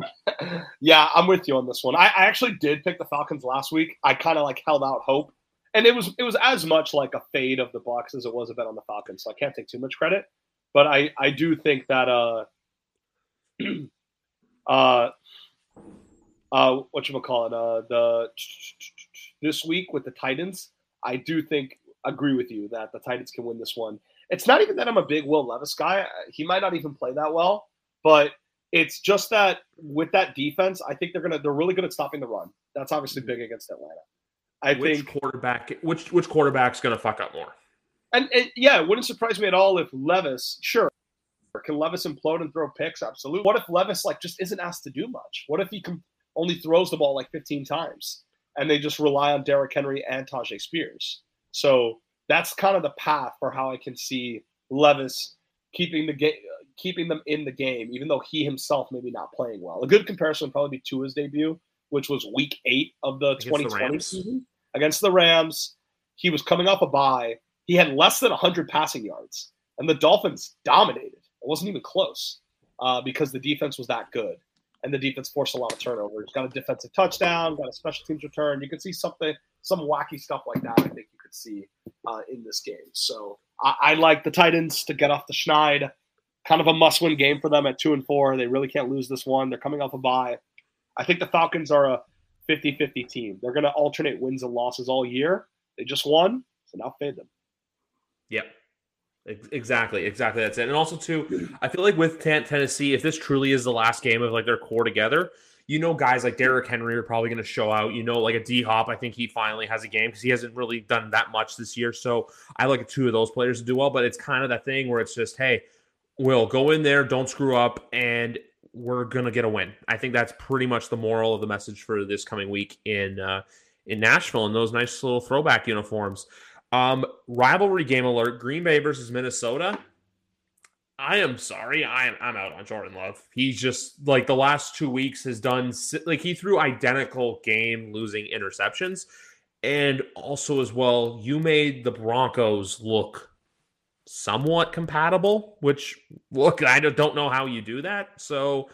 yeah, I'm with you on this one. I, I actually did pick the Falcons last week. I kind of like held out hope, and it was it was as much like a fade of the Bucks as it was a bet on the Falcons. So I can't take too much credit, but I I do think that uh uh uh what you call it uh the this week with the Titans, I do think agree with you that the Titans can win this one. It's not even that I'm a big Will Levis guy. He might not even play that well, but it's just that with that defense, I think they're gonna they're really good at stopping the run. That's obviously big against Atlanta. I which think quarterback which which quarterback's gonna fuck up more? And, and yeah, it wouldn't surprise me at all if Levis, sure, can Levis implode and throw picks? Absolutely. What if Levis like just isn't asked to do much? What if he can only throws the ball like 15 times and they just rely on Derrick Henry and Tyjae Spears? So that's kind of the path for how I can see Levis keeping the game, keeping them in the game, even though he himself maybe not playing well. A good comparison would probably be Tua's debut, which was Week Eight of the against 2020 the season against the Rams. He was coming off a bye. He had less than 100 passing yards, and the Dolphins dominated. It wasn't even close uh, because the defense was that good, and the defense forced a lot of turnovers. Got a defensive touchdown, got a special teams return. You can see something, some wacky stuff like that. I think you could see uh, in this game. So I, I, like the Titans to get off the schneid. Kind of a must-win game for them at two and four. They really can't lose this one. They're coming off a bye. I think the Falcons are a 50-50 team. They're going to alternate wins and losses all year. They just won, so now fade them. Yep. Exactly, exactly. That's it. And also, too, I feel like with Tennessee, if this truly is the last game of like their core together, you know, guys like Derrick Henry are probably going to show out. You know, like a D Hop, I think he finally has a game because he hasn't really done that much this year. So I like two of those players to do well. But it's kind of that thing where it's just, hey, Will go in there, don't screw up, and we're gonna get a win. I think that's pretty much the moral of the message for this coming week in uh, in Nashville in those nice little throwback uniforms. Um, rivalry game alert: Green Bay versus Minnesota. I am sorry. I am I'm out on Jordan Love. He's just like the last two weeks has done like he threw identical game losing interceptions. And also as well, you made the Broncos look somewhat compatible, which look, I don't know how you do that. So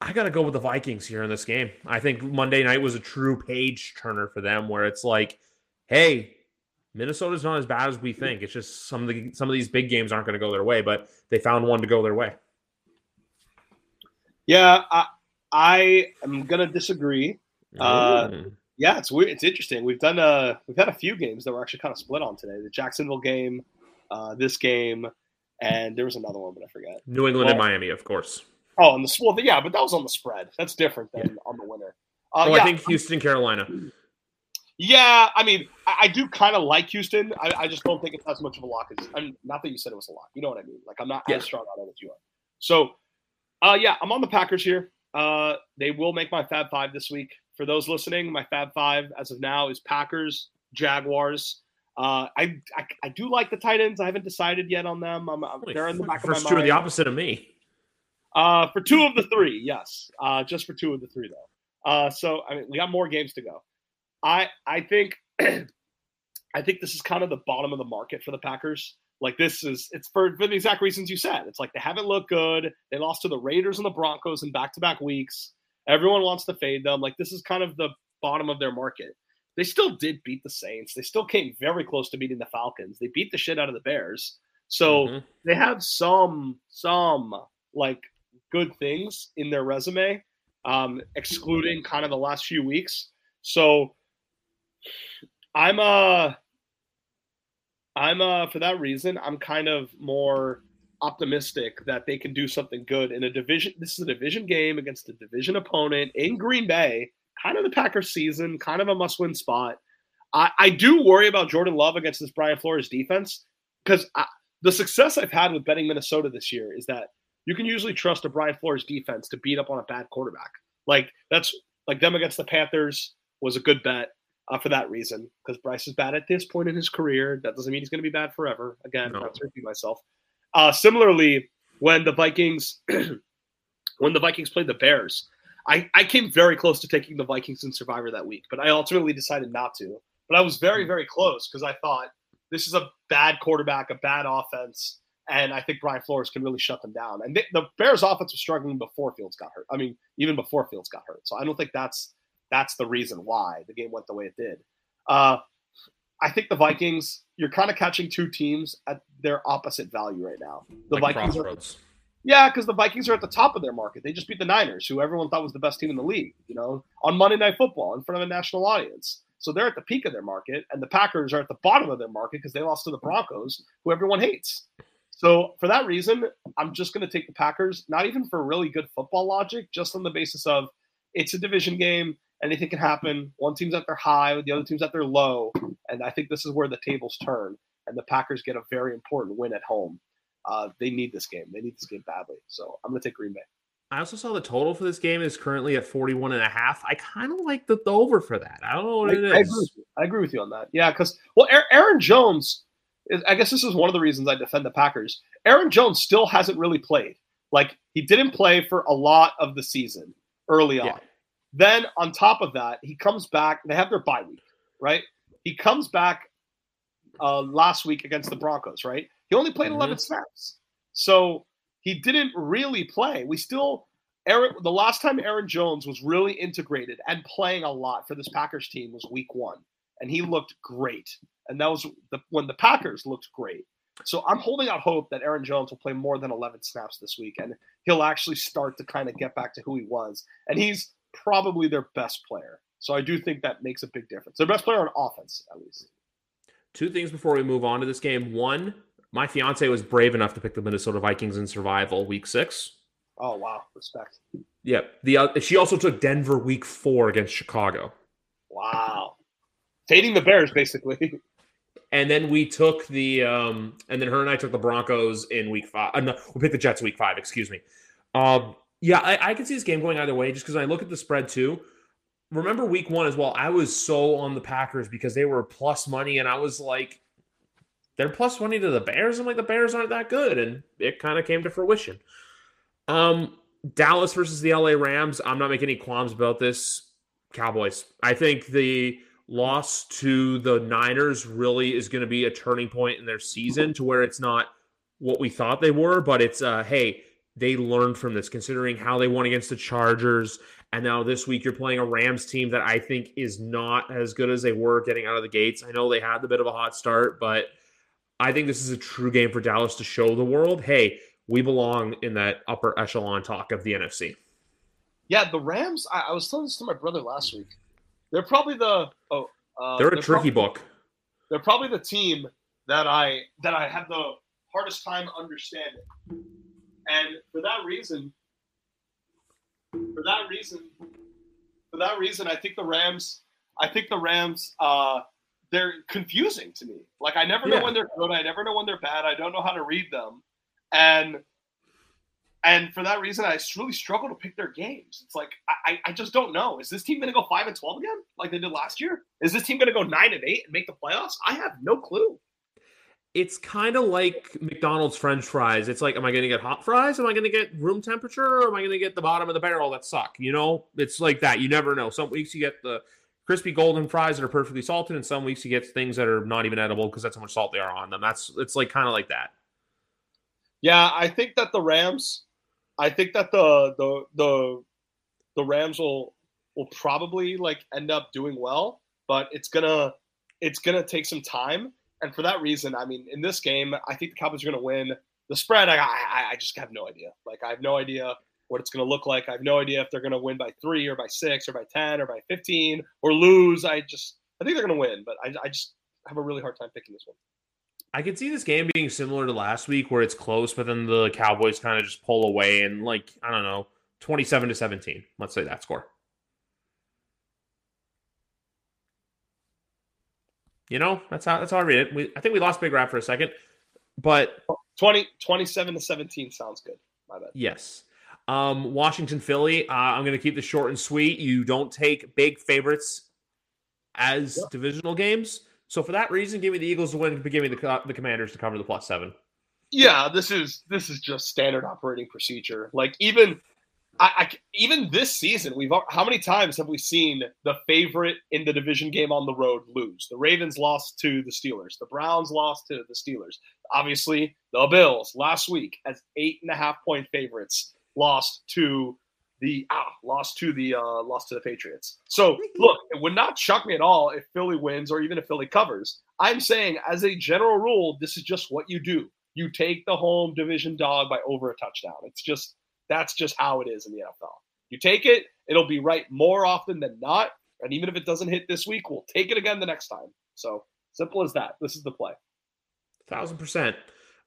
I got to go with the Vikings here in this game. I think Monday night was a true page turner for them where it's like, hey, Minnesota's not as bad as we think. It's just some of the some of these big games aren't going to go their way, but they found one to go their way. Yeah, I, I am going to disagree. Uh, yeah, it's weird. It's interesting. We've done a uh, we've had a few games that we're actually kind of split on today. The Jacksonville game, uh, this game, and there was another one, but I forget. New England well, and Miami, of course. Oh, and the well, yeah, but that was on the spread. That's different than yeah. on the winner. Uh, oh, yeah. I think Houston, Carolina. Yeah, I mean, I, I do kind of like Houston. I, I, just don't think it's as much of a lock as. I'm not that you said it was a lock. You know what I mean? Like I'm not yeah. as strong on it as you are. So, uh, yeah, I'm on the Packers here. Uh, they will make my Fab Five this week. For those listening, my Fab Five as of now is Packers, Jaguars. Uh, I, I, I do like the Titans. I haven't decided yet on them. I'm, I'm they're in the back First of my two mind. are the opposite of me. Uh, for two of the three, yes. Uh, just for two of the three, though. Uh, so I mean, we got more games to go. I I think I think this is kind of the bottom of the market for the Packers. Like this is it's for, for the exact reasons you said. It's like they haven't looked good. They lost to the Raiders and the Broncos in back-to-back weeks. Everyone wants to fade them. Like this is kind of the bottom of their market. They still did beat the Saints. They still came very close to beating the Falcons. They beat the shit out of the Bears. So mm-hmm. they have some some like good things in their resume, um, excluding kind of the last few weeks. So I'm uh I'm uh for that reason I'm kind of more optimistic that they can do something good in a division. This is a division game against a division opponent in Green Bay, kind of the Packers season, kind of a must-win spot. I, I do worry about Jordan Love against this Brian Flores defense because the success I've had with betting Minnesota this year is that you can usually trust a Brian Flores defense to beat up on a bad quarterback. Like that's like them against the Panthers was a good bet uh, for that reason because Bryce is bad at this point in his career. That doesn't mean he's going to be bad forever. Again, no. not to repeat myself. Uh, similarly, when the Vikings when the Vikings played the Bears, I, I came very close to taking the Vikings in Survivor that week, but I ultimately decided not to. But I was very, very close because I thought this is a bad quarterback, a bad offense, and I think Brian Flores can really shut them down. And they, the Bears' offense was struggling before Fields got hurt. I mean, even before Fields got hurt. So I don't think that's that's the reason why the game went the way it did. Uh, I think the Vikings, you're kind of catching two teams at their opposite value right now. The like Vikings crossroads. Are, yeah, because the Vikings are at the top of their market. They just beat the Niners, who everyone thought was the best team in the league, you know, on Monday Night Football in front of a national audience. So they're at the peak of their market, and the Packers are at the bottom of their market because they lost to the Broncos, who everyone hates. So for that reason, I'm just going to take the Packers, not even for really good football logic, just on the basis of it's a division game. Anything can happen. One team's at their high, the other team's at their low. And I think this is where the tables turn. And the Packers get a very important win at home. Uh, they need this game. They need this game badly. So I'm going to take Green Bay. I also saw the total for this game is currently at 41 and a half. I kind of like the, the, over for that. I don't know what I, it is. I agree, I agree with you on that. Yeah, because, well, Aaron Jones, is, I guess this is one of the reasons I defend the Packers. Aaron Jones still hasn't really played. Like, he didn't play for a lot of the season early on. Yeah. Then on top of that, he comes back. They have their bye week, right? He comes back uh, last week against the Broncos, right? He only played mm-hmm. 11 snaps, so he didn't really play. We still, Aaron. The last time Aaron Jones was really integrated and playing a lot for this Packers team was Week One, and he looked great. And that was the, when the Packers looked great. So I'm holding out hope that Aaron Jones will play more than 11 snaps this week, and he'll actually start to kind of get back to who he was. And he's probably their best player. So I do think that makes a big difference. Their best player on offense, at least. Two things before we move on to this game. One, my fiance was brave enough to pick the Minnesota Vikings in survival week six. Oh wow, respect. Yep. The uh, she also took Denver week four against Chicago. Wow, fading the Bears basically. And then we took the um, and then her and I took the Broncos in week five. Uh, no, we picked the Jets week five. Excuse me. Um, yeah, I, I can see this game going either way just because I look at the spread too. Remember week one as well. I was so on the Packers because they were plus money, and I was like, they're plus money to the Bears. I'm like, the Bears aren't that good, and it kind of came to fruition. Um, Dallas versus the LA Rams. I'm not making any qualms about this. Cowboys. I think the loss to the Niners really is going to be a turning point in their season to where it's not what we thought they were, but it's uh, hey, they learned from this, considering how they won against the Chargers. And now this week you're playing a Rams team that I think is not as good as they were getting out of the gates. I know they had a bit of a hot start, but I think this is a true game for Dallas to show the world, hey, we belong in that upper echelon talk of the NFC. Yeah, the Rams. I, I was telling this to my brother last week. They're probably the oh, uh, they're a they're tricky probably, book. They're probably the team that I that I have the hardest time understanding. And for that reason, for that reason, for that reason, I think the Rams, I think the Rams, uh, they're confusing to me. Like I never know yeah. when they're good, I never know when they're bad. I don't know how to read them, and and for that reason, I really struggle to pick their games. It's like I, I just don't know. Is this team going to go five and twelve again, like they did last year? Is this team going to go nine and eight and make the playoffs? I have no clue it's kind of like McDonald's French fries. It's like, am I going to get hot fries? Am I going to get room temperature? Or am I going to get the bottom of the barrel that suck? You know, it's like that. You never know. Some weeks you get the crispy golden fries that are perfectly salted, and some weeks you get things that are not even edible because that's how much salt they are on them. That's it's like kind of like that. Yeah, I think that the Rams, I think that the the the the Rams will will probably like end up doing well, but it's gonna it's gonna take some time and for that reason, I mean, in this game, I think the Cowboys are going to win. The spread, I, I, I just have no idea. Like, I have no idea what it's going to look like. I have no idea if they're going to win by three or by six or by 10 or by 15 or lose. I just, I think they're going to win, but I, I just have a really hard time picking this one. I could see this game being similar to last week where it's close, but then the Cowboys kind of just pull away and, like, I don't know, 27 to 17. Let's say that score. You know, that's how that's how I read it. We, I think we lost Big Rat for a second, but 20, 27 to 17 sounds good. My bad. Yes. Um, Washington, Philly. Uh, I'm going to keep this short and sweet. You don't take big favorites as divisional games. So for that reason, give me the Eagles to win. Give me the the Commanders to cover the plus seven. Yeah, this is this is just standard operating procedure. Like even I, I, even this season, we've how many times have we seen the favorite in the division game on the road lose? The Ravens lost to the Steelers. The Browns lost to the Steelers. Obviously, the Bills last week as eight and a half point favorites lost to the ah lost to the uh, lost to the Patriots. So look, it would not shock me at all if Philly wins or even if Philly covers. I'm saying as a general rule, this is just what you do. You take the home division dog by over a touchdown. It's just that's just how it is in the NFL. You take it, it'll be right more often than not. And even if it doesn't hit this week, we'll take it again the next time. So simple as that. This is the play. Thousand percent.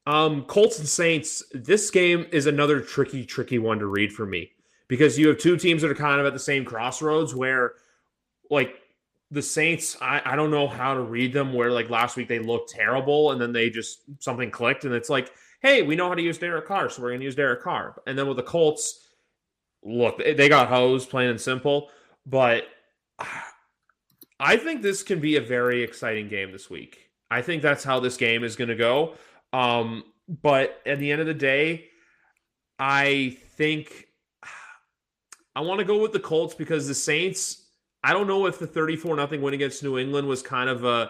Um, Colts and Saints. This game is another tricky, tricky one to read for me because you have two teams that are kind of at the same crossroads where, like, the Saints, I, I don't know how to read them. Where like last week they looked terrible and then they just something clicked and it's like hey, we know how to use Derek Carr, so we're going to use Derek Carr. And then with the Colts, look, they got hosed, plain and simple. But I think this can be a very exciting game this week. I think that's how this game is going to go. Um, but at the end of the day, I think I want to go with the Colts because the Saints. I don't know if the 34 nothing win against New England was kind of a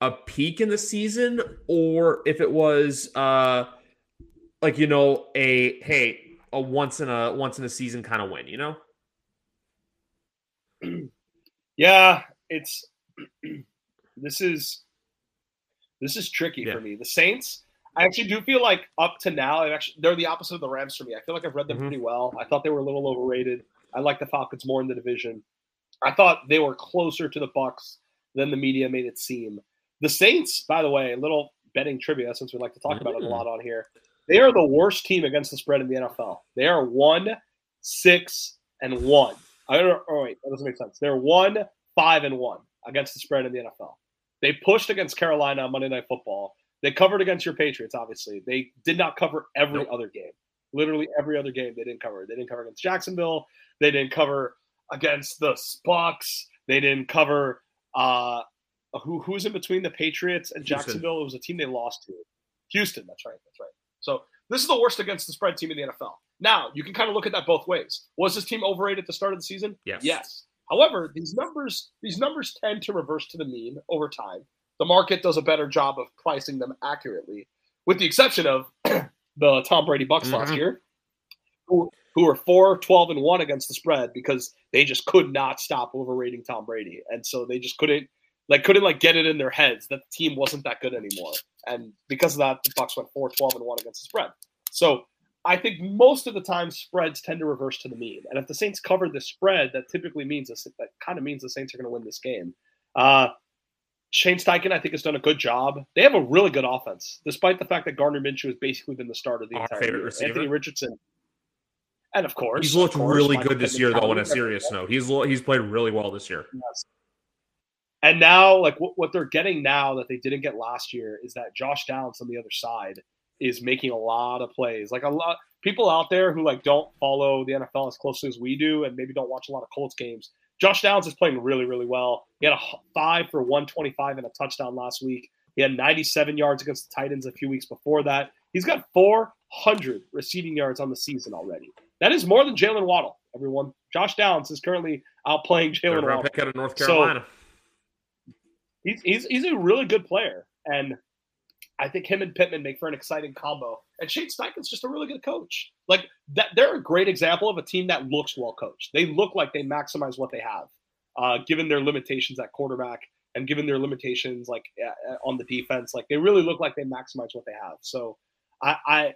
a peak in the season or if it was uh like you know a hey a once in a once in a season kind of win, you know? Yeah, it's this is this is tricky yeah. for me. The Saints, I actually do feel like up to now, i actually they're the opposite of the Rams for me. I feel like I've read them mm-hmm. pretty well. I thought they were a little overrated. I like the Falcons more in the division. I thought they were closer to the Bucks than the media made it seem. The Saints, by the way, a little betting trivia since we like to talk mm-hmm. about it a mm. lot on here. They are the worst team against the spread in the NFL. They are one, six, and one. I don't. Oh wait, that doesn't make sense. They're one, five, and one against the spread in the NFL. They pushed against Carolina on Monday Night Football. They covered against your Patriots. Obviously, they did not cover every nope. other game. Literally every other game they didn't cover. They didn't cover against Jacksonville. They didn't cover against the Bucks. They didn't cover uh, who who's in between the Patriots and Jacksonville. Houston. It was a team they lost to. Houston. That's right. That's right. So this is the worst against the spread team in the NFL. Now, you can kind of look at that both ways. Was this team overrated at the start of the season? Yes. Yes. However, these numbers these numbers tend to reverse to the mean over time. The market does a better job of pricing them accurately, with the exception of the Tom Brady Bucks mm-hmm. last year, who, who were 4 12 and 1 against the spread because they just could not stop overrating Tom Brady. And so they just couldn't like couldn't like get it in their heads that the team wasn't that good anymore. And because of that, the Bucks went 4 12 and 1 against the spread. So I think most of the time spreads tend to reverse to the mean. And if the Saints cover the spread, that typically means this, that kind of means the Saints are going to win this game. Uh, Shane Steichen, I think, has done a good job. They have a really good offense, despite the fact that Gardner Minshew has basically been the starter the Our entire year. Receiver. Anthony Richardson, and of course, he's looked course, really good this year, though. On a serious note, he's he's played really well this year. Yes. And now, like what, what they're getting now that they didn't get last year is that Josh Downs on the other side is making a lot of plays. Like a lot people out there who like don't follow the NFL as closely as we do, and maybe don't watch a lot of Colts games. Josh Downs is playing really, really well. He had a five for 125 and a touchdown last week. He had 97 yards against the Titans a few weeks before that. He's got 400 receiving yards on the season already. That is more than Jaylen Waddle. Everyone, Josh Downs is currently outplaying Jaylen Waddle. Pick out of North Carolina. So, he's, he's he's a really good player, and I think him and Pittman make for an exciting combo. And Shane Steichen's just a really good coach. Like that, they're a great example of a team that looks well coached. They look like they maximize what they have, uh, given their limitations at quarterback and given their limitations like uh, on the defense. Like they really look like they maximize what they have. So I, I,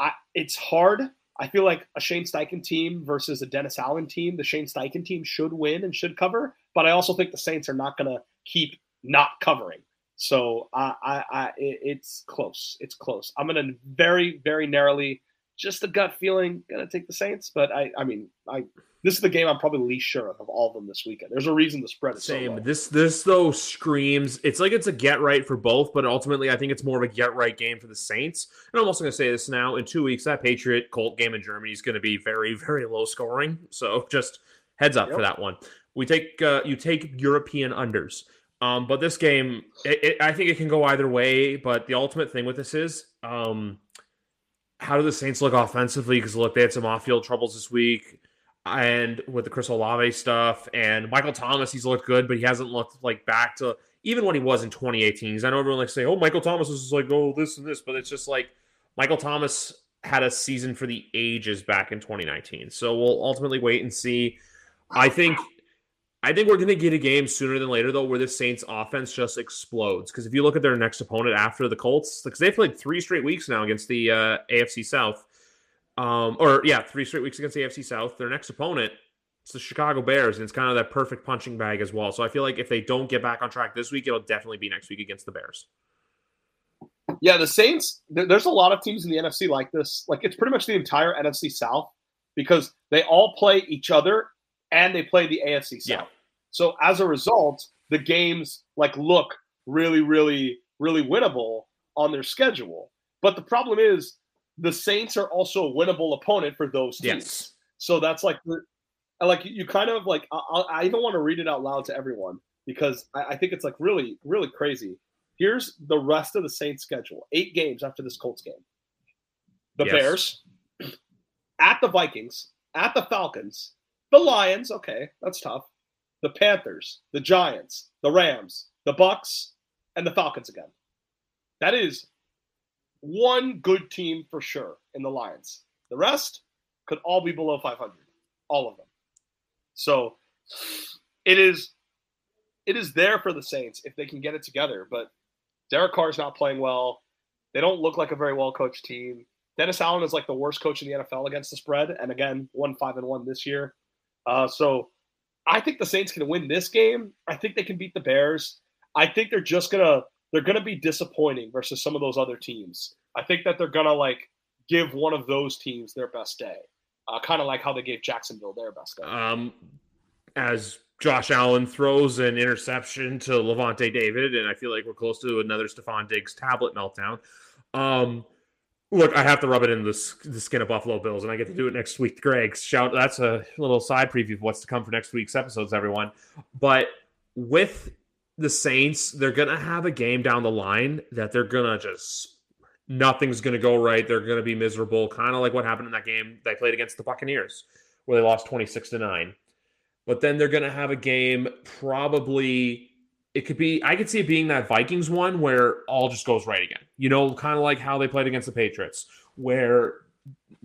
I it's hard. I feel like a Shane Steichen team versus a Dennis Allen team. The Shane Steichen team should win and should cover, but I also think the Saints are not going to keep not covering. So I, I, I, it's close. It's close. I'm gonna very, very narrowly, just a gut feeling, gonna take the Saints. But I, I mean, I this is the game I'm probably least sure of of all of them this weekend. There's a reason the spread is same. So this, this though screams. It's like it's a get right for both, but ultimately I think it's more of a get right game for the Saints. And I'm also gonna say this now. In two weeks, that Patriot Colt game in Germany is gonna be very, very low scoring. So just heads up yep. for that one. We take uh, you take European unders. Um, but this game, it, it, I think it can go either way. But the ultimate thing with this is, um, how do the Saints look offensively? Because look, they had some off-field troubles this week, and with the Chris Olave stuff, and Michael Thomas, he's looked good, but he hasn't looked like back to even when he was in 2018. I know everyone like say, "Oh, Michael Thomas is like oh this and this," but it's just like Michael Thomas had a season for the ages back in 2019. So we'll ultimately wait and see. I think I think we're going to get a game sooner than later, though, where the Saints' offense just explodes. Because if you look at their next opponent after the Colts, because they've played three straight weeks now against the uh, AFC South, um, or yeah, three straight weeks against the AFC South. Their next opponent, is the Chicago Bears, and it's kind of that perfect punching bag as well. So I feel like if they don't get back on track this week, it'll definitely be next week against the Bears. Yeah, the Saints. There's a lot of teams in the NFC like this. Like it's pretty much the entire NFC South because they all play each other and they play the AFC South. Yeah. So as a result, the games like look really, really, really winnable on their schedule. But the problem is the Saints are also a winnable opponent for those teams. Yes. So that's like like you kind of like I, I even want to read it out loud to everyone because I, I think it's like really, really crazy. Here's the rest of the Saints schedule: eight games after this Colts game. The yes. Bears, at the Vikings, at the Falcons, the Lions. Okay, that's tough the Panthers, the Giants, the Rams, the Bucks, and the Falcons again. That is one good team for sure in the Lions. The rest could all be below 500, all of them. So it is it is there for the Saints if they can get it together. But Derek Carr is not playing well. They don't look like a very well coached team. Dennis Allen is like the worst coach in the NFL against the spread, and again, one five and one this year. Uh, so I think the Saints can win this game. I think they can beat the Bears. I think they're just gonna they're gonna be disappointing versus some of those other teams. I think that they're gonna like give one of those teams their best day, uh, kind of like how they gave Jacksonville their best day. Um, as Josh Allen throws an interception to Lavonte David, and I feel like we're close to another Stefon Diggs tablet meltdown. Um, Look, I have to rub it in the, the skin of Buffalo Bills, and I get to do it next week. Greg, shout that's a little side preview of what's to come for next week's episodes, everyone. But with the Saints, they're gonna have a game down the line that they're gonna just nothing's gonna go right. They're gonna be miserable, kind of like what happened in that game they played against the Buccaneers, where they lost twenty six to nine. But then they're gonna have a game probably it could be I could see it being that Vikings one where all just goes right again. You know, kind of like how they played against the Patriots, where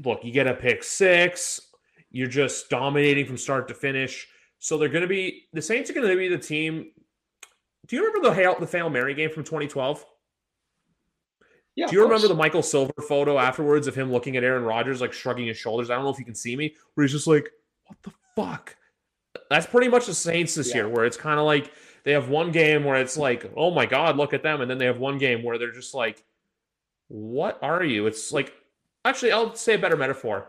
look, you get a pick six, you're just dominating from start to finish. So they're going to be the Saints are going to be the team. Do you remember the Hail, the Fail Mary game from 2012? Yeah, Do you remember the Michael Silver photo afterwards of him looking at Aaron Rodgers, like shrugging his shoulders? I don't know if you can see me, where he's just like, "What the fuck?" That's pretty much the Saints this yeah. year, where it's kind of like they have one game where it's like, oh my God, look at them. And then they have one game where they're just like, what are you? It's like, actually, I'll say a better metaphor.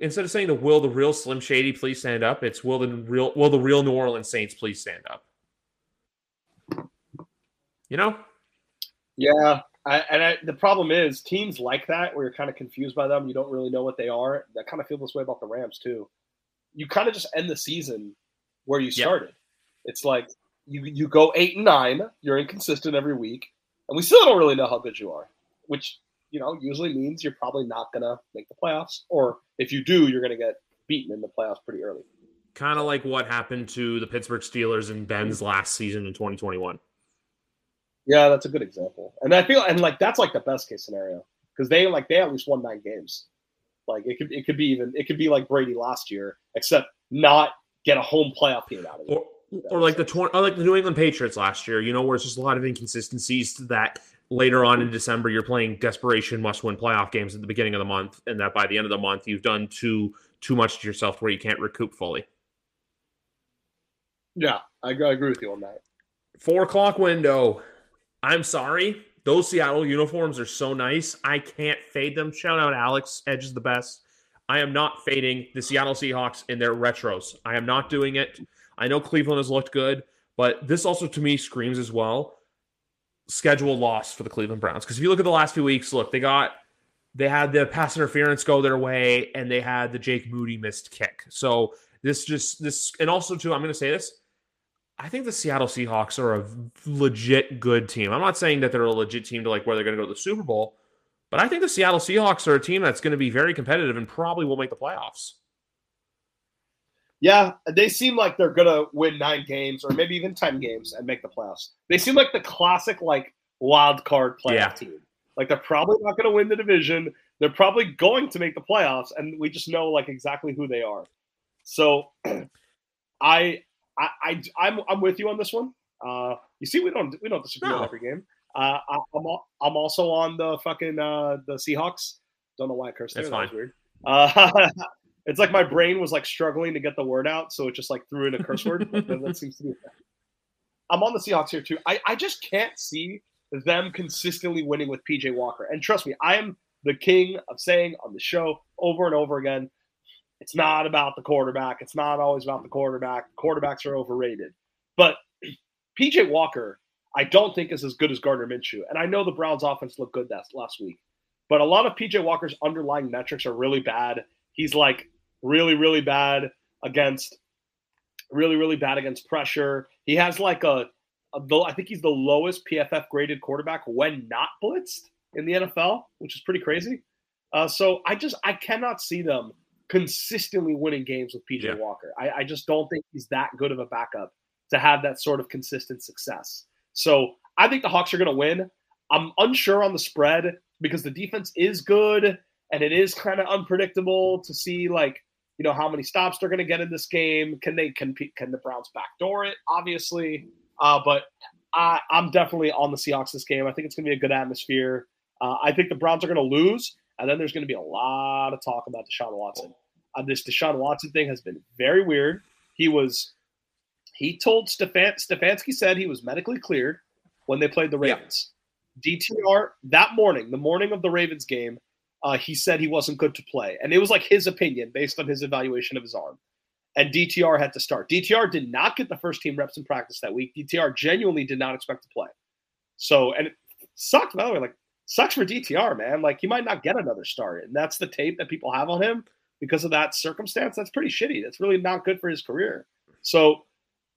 Instead of saying the will the real Slim Shady please stand up, it's will the real will the real New Orleans Saints please stand up. You know? Yeah, I, and I, the problem is teams like that where you're kind of confused by them, you don't really know what they are. That kind of feel this way about the Rams too. You kind of just end the season where you started. It's like you you go eight and nine, you're inconsistent every week, and we still don't really know how good you are, which you know usually means you're probably not gonna make the playoffs, or if you do, you're gonna get beaten in the playoffs pretty early. Kind of like what happened to the Pittsburgh Steelers in Ben's last season in 2021. Yeah, that's a good example, and I feel and like that's like the best case scenario because they like they at least won nine games. Like it could it could be even it could be like Brady last year, except not get a home playoff game out of it. Or, or like the 20, or like the New England Patriots last year, you know, where it's just a lot of inconsistencies that later on in December you're playing desperation must win playoff games at the beginning of the month, and that by the end of the month you've done too too much to yourself where you can't recoup fully. Yeah, I, I agree with you on that. Four o'clock window. I'm sorry. Those Seattle uniforms are so nice. I can't fade them. Shout out Alex. Edge is the best. I am not fading the Seattle Seahawks in their retros. I am not doing it. I know Cleveland has looked good, but this also to me screams as well schedule loss for the Cleveland Browns. Because if you look at the last few weeks, look, they got they had the pass interference go their way, and they had the Jake Moody missed kick. So this just this, and also too, I'm going to say this. I think the Seattle Seahawks are a legit good team. I'm not saying that they're a legit team to like where they're going to go to the Super Bowl, But I think the Seattle Seahawks are a team that's going to be very competitive and probably will make the playoffs. Yeah, they seem like they're gonna win nine games or maybe even ten games and make the playoffs. They seem like the classic like wild card playoff yeah. team. Like they're probably not gonna win the division. They're probably going to make the playoffs, and we just know like exactly who they are. So, I, I, I I'm I'm with you on this one. Uh, you see, we don't we don't disagree no. on every game. Uh, I, am I'm, I'm also on the fucking uh, the Seahawks. Don't know why I cursed there. That's that fine. weird. Uh, it's like my brain was like struggling to get the word out, so it just like threw in a curse word. that seems to be. I'm on the Seahawks here too. I, I just can't see them consistently winning with PJ Walker. And trust me, I am the king of saying on the show over and over again, it's not about the quarterback. It's not always about the quarterback. Quarterbacks are overrated. But PJ Walker, I don't think is as good as Gardner Minshew. And I know the Browns offense looked good that last week. But a lot of PJ Walker's underlying metrics are really bad. He's like really, really bad against really, really bad against pressure. He has like a, a I think he's the lowest PFF graded quarterback when not blitzed in the NFL, which is pretty crazy. Uh, so I just I cannot see them consistently winning games with PJ yeah. Walker. I, I just don't think he's that good of a backup to have that sort of consistent success. So I think the Hawks are going to win. I'm unsure on the spread because the defense is good and it is kind of unpredictable to see like you know how many stops they're going to get in this game. Can they compete? Can the Browns backdoor it? Obviously, uh, but I, am definitely on the Seahawks this game. I think it's going to be a good atmosphere. Uh, I think the Browns are going to lose, and then there's going to be a lot of talk about Deshaun Watson. Uh, this Deshaun Watson thing has been very weird. He was, he told Stefan Stefanski said he was medically cleared when they played the Ravens. Yeah. DTR that morning, the morning of the Ravens game, uh, he said he wasn't good to play. And it was like his opinion based on his evaluation of his arm. And DTR had to start. DTR did not get the first team reps in practice that week. DTR genuinely did not expect to play. So, and it sucked, by the way, like, sucks for DTR, man. Like, he might not get another start. And that's the tape that people have on him because of that circumstance. That's pretty shitty. That's really not good for his career. So,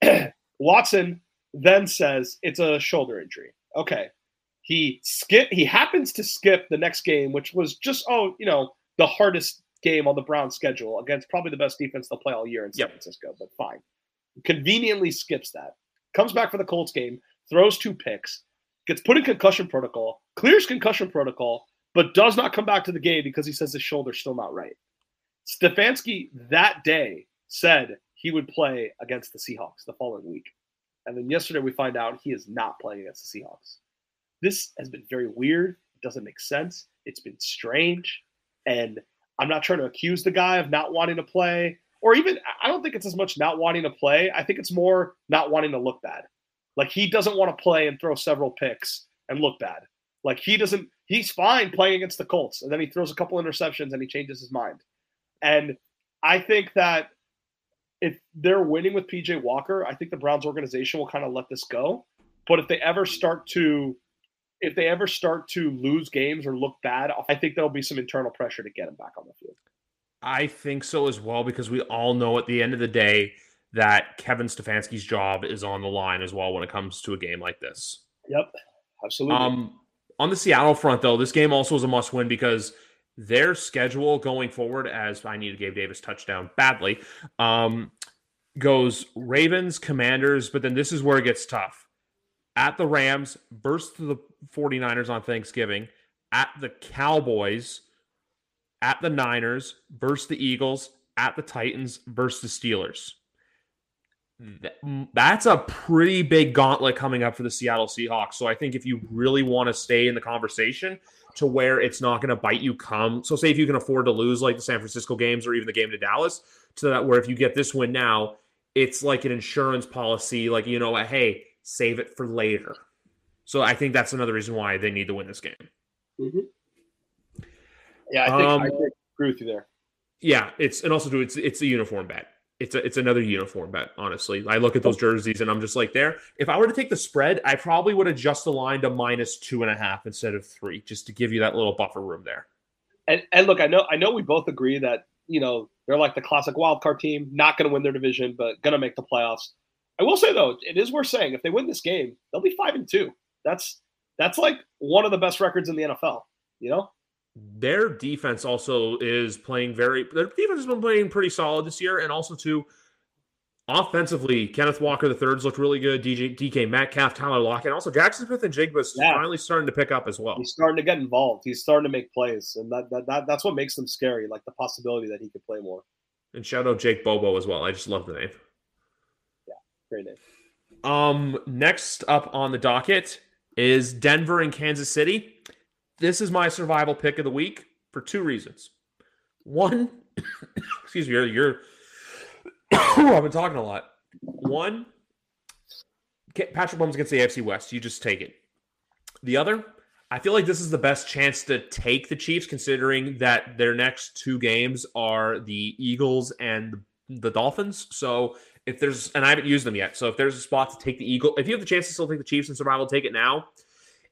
Watson then says it's a shoulder injury. Okay. He skip. He happens to skip the next game, which was just oh, you know, the hardest game on the Browns schedule against probably the best defense they'll play all year in San yep. Francisco. But fine, conveniently skips that. Comes back for the Colts game, throws two picks, gets put in concussion protocol, clears concussion protocol, but does not come back to the game because he says his shoulder's still not right. Stefanski that day said he would play against the Seahawks the following week. And then yesterday we find out he is not playing against the Seahawks. This has been very weird. It doesn't make sense. It's been strange. And I'm not trying to accuse the guy of not wanting to play, or even, I don't think it's as much not wanting to play. I think it's more not wanting to look bad. Like he doesn't want to play and throw several picks and look bad. Like he doesn't, he's fine playing against the Colts. And then he throws a couple interceptions and he changes his mind. And I think that if they're winning with PJ Walker, I think the Browns organization will kind of let this go. But if they ever start to if they ever start to lose games or look bad, I think there'll be some internal pressure to get them back on the field. I think so as well because we all know at the end of the day that Kevin Stefanski's job is on the line as well when it comes to a game like this. Yep, absolutely. Um, on the Seattle front, though, this game also is a must win because their schedule going forward, as I need to Gabe Davis touchdown badly, um, goes Ravens, Commanders, but then this is where it gets tough at the Rams, burst to the 49ers on Thanksgiving, at the Cowboys, at the Niners, burst the Eagles, at the Titans, versus the Steelers. Hmm. That's a pretty big gauntlet coming up for the Seattle Seahawks. So I think if you really want to stay in the conversation to where it's not going to bite you come, so say if you can afford to lose like the San Francisco games or even the game to Dallas, to that where if you get this win now, it's like an insurance policy, like you know, hey, save it for later. So I think that's another reason why they need to win this game. Mm-hmm. Yeah, I think um, I agree with you there. Yeah, it's and also do it's it's a uniform bet. It's a, it's another uniform bet. Honestly, I look at those jerseys and I'm just like, there. If I were to take the spread, I probably would adjust the line to minus two and a half instead of three, just to give you that little buffer room there. And and look, I know I know we both agree that you know they're like the classic wild card team, not going to win their division, but going to make the playoffs. I will say though, it is worth saying if they win this game, they'll be five and two. That's that's like one of the best records in the NFL. You know, their defense also is playing very. Their defense has been playing pretty solid this year, and also too offensively, Kenneth Walker the thirds looked really good. DJ DK Metcalf, Tyler Lockett, and also Jaxon Smith-Njigba's yeah. finally starting to pick up as well. He's starting to get involved. He's starting to make plays, and that, that, that that's what makes them scary. Like the possibility that he could play more. And shout out Jake Bobo as well. I just love the name. Um, next up on the docket is Denver and Kansas City. This is my survival pick of the week for two reasons. One, excuse me, you're, you're I've been talking a lot. One, Patrick Mahomes against the AFC West. You just take it. The other, I feel like this is the best chance to take the Chiefs, considering that their next two games are the Eagles and the Dolphins. So if there's, and I haven't used them yet. So if there's a spot to take the Eagle, if you have the chance to still take the Chiefs in survival, take it now.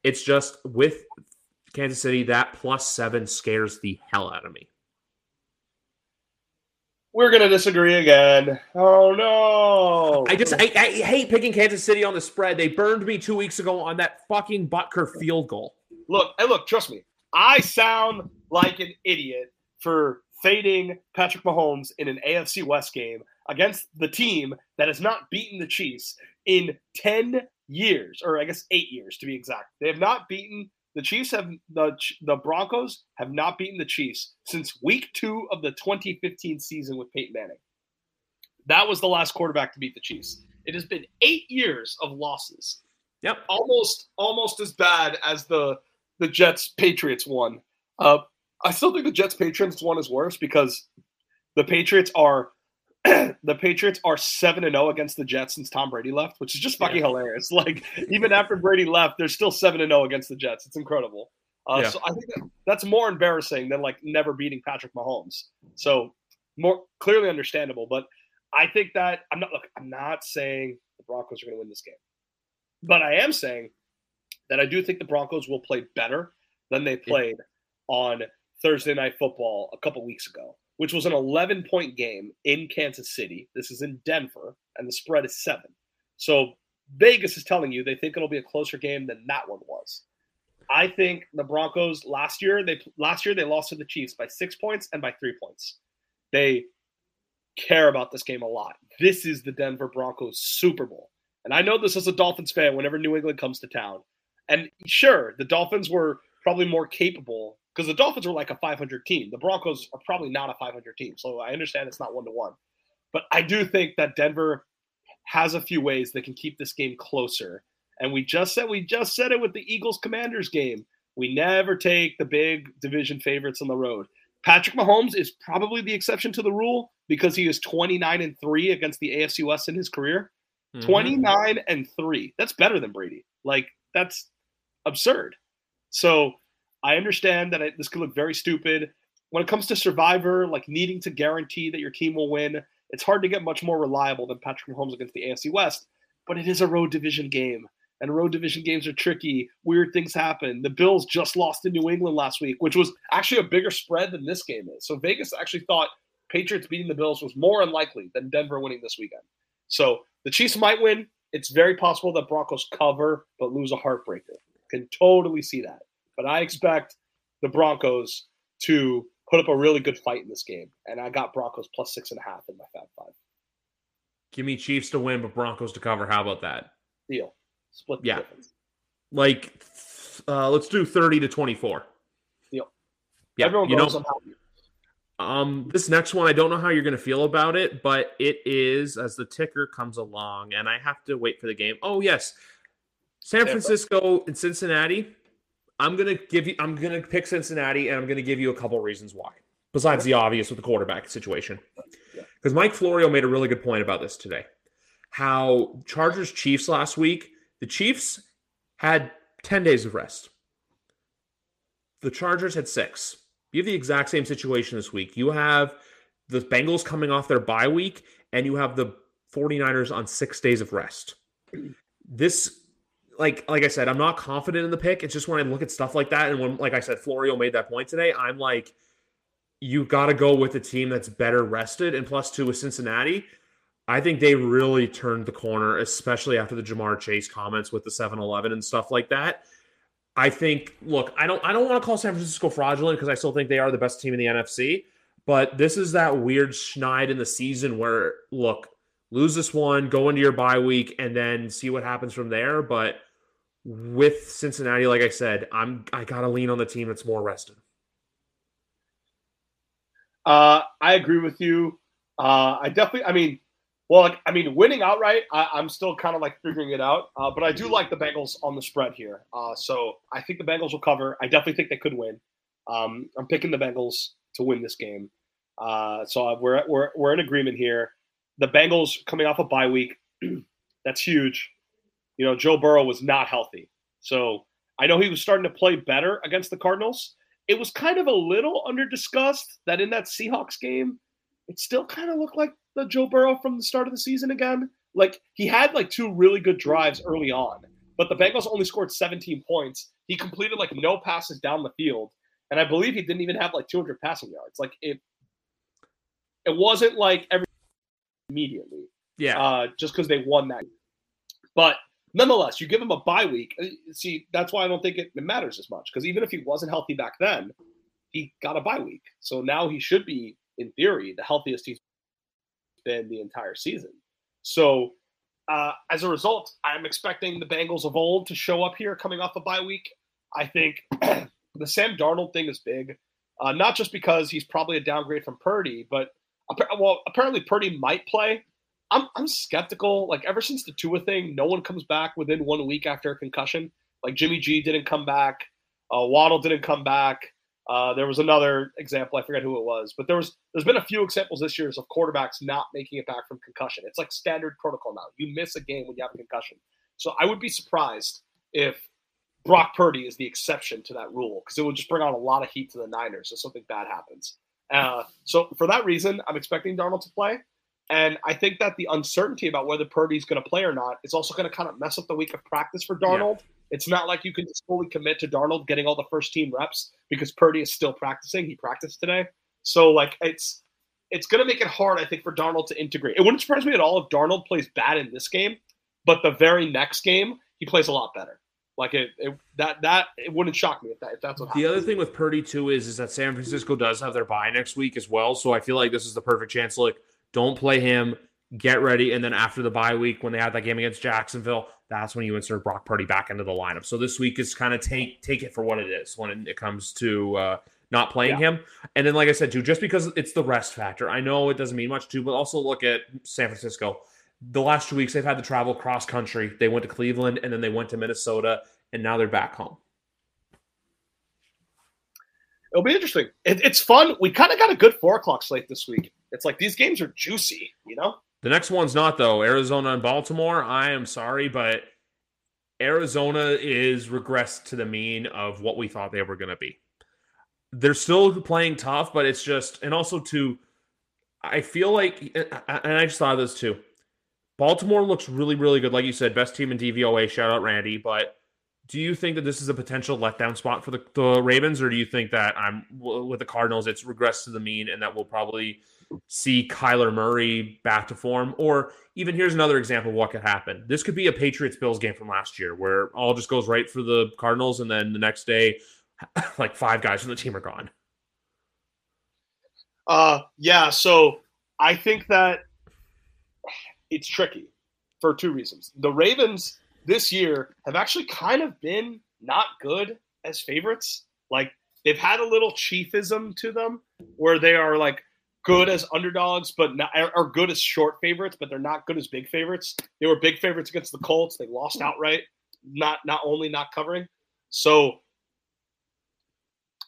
It's just with Kansas City, that plus seven scares the hell out of me. We're gonna disagree again. Oh no! I just I, I, hate picking Kansas City on the spread. They burned me two weeks ago on that fucking Butker field goal. Look, and look, trust me, I sound like an idiot for fading Patrick Mahomes in an AFC West game against the team that has not beaten the Chiefs in ten years, or I guess eight years to be exact. They have not beaten the Chiefs have the the Broncos have not beaten the Chiefs since week two of the 2015 season with Peyton Manning. That was the last quarterback to beat the Chiefs. It has been eight years of losses. Yep, almost almost as bad as the the Jets Patriots one. Uh, I still think the Jets Patriots one is worse because the Patriots are the Patriots are seven and zero oh against the Jets since Tom Brady left, which is just fucking yeah. hilarious. Like even after Brady left, they're still seven and zero oh against the Jets. It's incredible. Uh, yeah. So I think that, that's more embarrassing than like never beating Patrick Mahomes. So more clearly understandable. But I think that I'm not look. I'm not saying the Broncos are going to win this game, but I am saying that I do think the Broncos will play better than they played yeah. on Thursday Night Football a couple weeks ago which was an 11 point game in Kansas City. This is in Denver, and the spread is seven. So Vegas is telling you they think it'll be a closer game than that one was. I think the Broncos last year they last year they lost to the Chiefs by six points and by three points. They care about this game a lot. This is the Denver Broncos Super Bowl. And I know this as a Dolphins fan whenever New England comes to town. And sure, the Dolphins were probably more capable because the Dolphins are like a 500 team. The Broncos are probably not a 500 team. So I understand it's not one to one. But I do think that Denver has a few ways that can keep this game closer. And we just said we just said it with the Eagles Commanders game. We never take the big division favorites on the road. Patrick Mahomes is probably the exception to the rule because he is 29 and 3 against the AFC West in his career. Mm-hmm. 29 and 3. That's better than Brady. Like that's absurd. So I understand that this could look very stupid. When it comes to Survivor, like needing to guarantee that your team will win, it's hard to get much more reliable than Patrick Mahomes against the AFC West. But it is a road division game, and road division games are tricky. Weird things happen. The Bills just lost in New England last week, which was actually a bigger spread than this game is. So Vegas actually thought Patriots beating the Bills was more unlikely than Denver winning this weekend. So the Chiefs might win. It's very possible that Broncos cover but lose a heartbreaker. Can totally see that but I expect the Broncos to put up a really good fight in this game. And I got Broncos plus six and a half in my Fab Five. Give me Chiefs to win, but Broncos to cover. How about that? Deal. Split yeah. Difference. Like, uh, let's do 30 to 24. Deal. Yeah. Everyone you know, um, this next one, I don't know how you're going to feel about it, but it is as the ticker comes along, and I have to wait for the game. Oh, yes. San Francisco and Cincinnati. I'm gonna give you. I'm gonna pick Cincinnati, and I'm gonna give you a couple reasons why. Besides the obvious with the quarterback situation, because Mike Florio made a really good point about this today. How Chargers Chiefs last week, the Chiefs had ten days of rest. The Chargers had six. You have the exact same situation this week. You have the Bengals coming off their bye week, and you have the 49ers on six days of rest. This like like I said, I'm not confident in the pick. It's just when I look at stuff like that, and when like I said, Florio made that point today, I'm like, you got to go with a team that's better rested. And plus two with Cincinnati, I think they really turned the corner, especially after the Ja'Marr Chase comments with the 7-Eleven and stuff like that. I think. Look, I don't. I don't want to call San Francisco fraudulent because I still think they are the best team in the NFC. But this is that weird schneid in the season where look, lose this one, go into your bye week, and then see what happens from there. But with Cincinnati, like I said, I'm I gotta lean on the team that's more rested. Uh, I agree with you. Uh, I definitely. I mean, well, like, I mean, winning outright, I, am still kind of like figuring it out. Uh, but I do like the Bengals on the spread here. Uh, so I think the Bengals will cover. I definitely think they could win. Um, I'm picking the Bengals to win this game. Uh, so we're, we're we're in agreement here. The Bengals coming off a bye week, that's huge. You know, Joe Burrow was not healthy, so I know he was starting to play better against the Cardinals. It was kind of a little under discussed that in that Seahawks game, it still kind of looked like the Joe Burrow from the start of the season again. Like he had like two really good drives early on, but the Bengals only scored 17 points. He completed like no passes down the field, and I believe he didn't even have like 200 passing yards. Like it, it wasn't like every immediately. Yeah. Uh, just because they won that, but nonetheless, you give him a bye week. Uh, see, that's why I don't think it, it matters as much because even if he wasn't healthy back then, he got a bye week. So now he should be, in theory, the healthiest he's been the entire season. So uh, as a result, I'm expecting the Bengals of old to show up here coming off a bye week. I think the Sam Darnold thing is big, uh, not just because he's probably a downgrade from Purdy, but well, apparently Purdy might play. I'm I'm skeptical. Like ever since the Tua thing, no one comes back within one week after a concussion. Like Jimmy G didn't come back, uh, Waddle didn't come back. Uh, there was another example, I forget who it was, but there was there's been a few examples this year of quarterbacks not making it back from concussion. It's like standard protocol now. You miss a game when you have a concussion. So I would be surprised if Brock Purdy is the exception to that rule because it would just bring on a lot of heat to the Niners if something bad happens. Uh, so for that reason, I'm expecting Darnold to play. And I think that the uncertainty about whether Purdy's going to play or not is also going to kind of mess up the week of practice for Darnold. Yeah. It's not like you can just fully commit to Darnold getting all the first team reps because Purdy is still practicing. He practiced today. So like it's it's going to make it hard, I think, for Darnold to integrate. It wouldn't surprise me at all if Darnold plays bad in this game, but the very next game he plays a lot better. Like it, it that that it wouldn't shock me if that if that's what. The happens. other thing with Purdy too is is that San Francisco does have their bye next week as well, so I feel like this is the perfect chance. Like, don't play him get ready, and then after the bye week, when they have that game against Jacksonville, that's when you insert Brock Purdy back into the lineup. So this week is kind of take take it for what it is when it comes to uh, not playing yeah. him. And then, like I said, too, just because it's the rest factor, I know it doesn't mean much too, but also look at San Francisco. The last two weeks, they've had to travel cross country. They went to Cleveland and then they went to Minnesota, and now they're back home. It'll be interesting. It, it's fun. We kind of got a good four o'clock slate this week. It's like these games are juicy, you know? The next one's not though. Arizona and Baltimore. I am sorry, but Arizona is regressed to the mean of what we thought they were going to be. They're still playing tough, but it's just, and also to, I feel like, and I just thought of this too. Baltimore looks really, really good. Like you said, best team in DVOA. Shout out Randy. But do you think that this is a potential letdown spot for the, the Ravens, or do you think that I'm with the Cardinals? It's regressed to the mean, and that we'll probably see Kyler Murray back to form. Or even here's another example of what could happen. This could be a Patriots Bills game from last year where all just goes right for the Cardinals, and then the next day, like five guys from the team are gone. Uh, yeah. So I think that it's tricky for two reasons. The Ravens this year have actually kind of been not good as favorites. Like they've had a little chiefism to them where they are like good as underdogs, but not are good as short favorites, but they're not good as big favorites. They were big favorites against the Colts. They lost outright, not not only not covering. So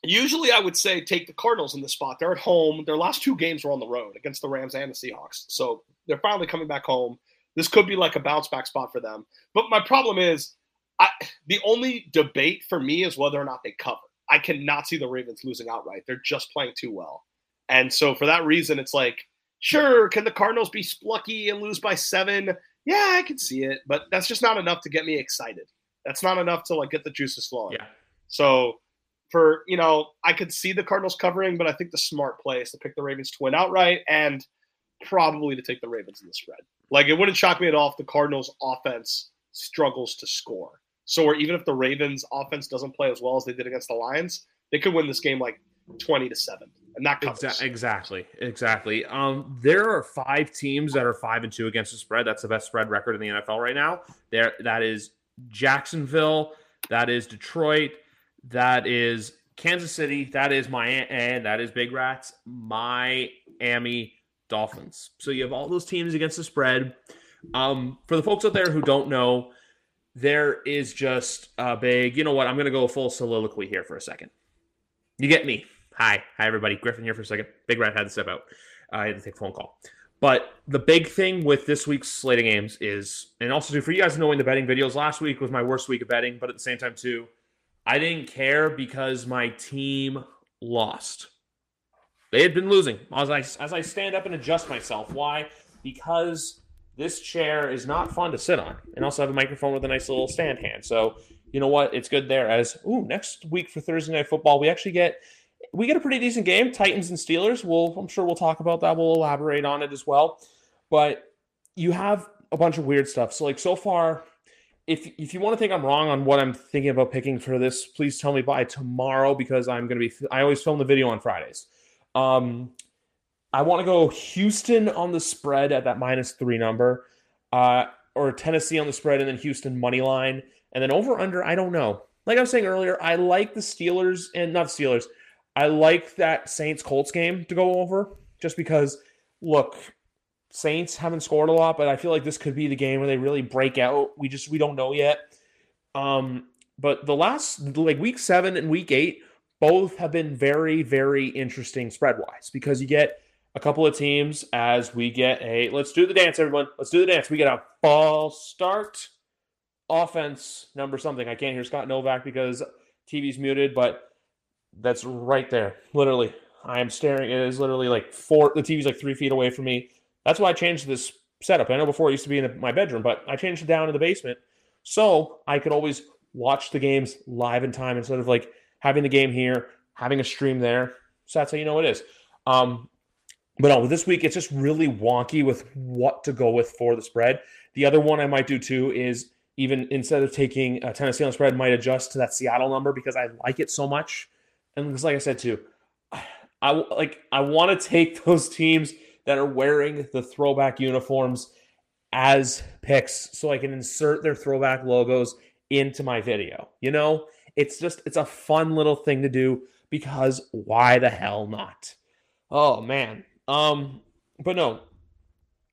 usually I would say take the Cardinals in this spot. They're at home. Their last two games were on the road against the Rams and the Seahawks. So they're finally coming back home. This could be like a bounce back spot for them. But my problem is I, the only debate for me is whether or not they cover. I cannot see the Ravens losing outright. They're just playing too well. And so for that reason, it's like, sure, can the Cardinals be splucky and lose by seven? Yeah, I can see it, but that's just not enough to get me excited. That's not enough to like get the juices flowing. Yeah. So for you know, I could see the Cardinals covering, but I think the smart play is to pick the Ravens to win outright and probably to take the Ravens in the spread. Like it wouldn't shock me at all if the Cardinals offense struggles to score. So, where even if the Ravens offense doesn't play as well as they did against the Lions, they could win this game like 20 to 7 and that covers. Exa- exactly exactly um there are five teams that are five and two against the spread that's the best spread record in the nfl right now there that is jacksonville that is detroit that is kansas city that is miami and that is big rats miami dolphins so you have all those teams against the spread um for the folks out there who don't know there is just a big you know what i'm gonna go full soliloquy here for a second you get me Hi, hi everybody. Griffin here for a second. Big Rat had to step out. Uh, I had to take a phone call. But the big thing with this week's slating games is, and also too, for you guys knowing the betting videos, last week was my worst week of betting, but at the same time too, I didn't care because my team lost. They had been losing. As I as I stand up and adjust myself. Why? Because this chair is not fun to sit on, and also have a microphone with a nice little stand hand. So you know what? It's good there. As ooh, next week for Thursday night football, we actually get we get a pretty decent game, Titans and Steelers. We'll, I'm sure we'll talk about that. We'll elaborate on it as well. But you have a bunch of weird stuff. So like so far, if if you want to think I'm wrong on what I'm thinking about picking for this, please tell me by tomorrow because I'm going to be. I always film the video on Fridays. Um, I want to go Houston on the spread at that minus three number, uh, or Tennessee on the spread and then Houston money line, and then over under. I don't know. Like I was saying earlier, I like the Steelers and not Steelers. I like that Saints Colts game to go over just because, look, Saints haven't scored a lot, but I feel like this could be the game where they really break out. We just we don't know yet. Um, but the last like week seven and week eight both have been very very interesting spread wise because you get a couple of teams as we get a let's do the dance everyone let's do the dance we get a ball start offense number something I can't hear Scott Novak because TV's muted but that's right there. Literally. I am staring. It is literally like four. The TV's like three feet away from me. That's why I changed this setup. I know before it used to be in my bedroom, but I changed it down in the basement so I could always watch the games live in time instead of like having the game here, having a stream there. So that's how you know it is. Um, but no, this week it's just really wonky with what to go with for the spread. The other one I might do too is even instead of taking a Tennessee on spread, might adjust to that Seattle number because I like it so much and because like I said too, I like I want to take those teams that are wearing the throwback uniforms as picks so I can insert their throwback logos into my video. You know, it's just it's a fun little thing to do because why the hell not? Oh man. Um, but no,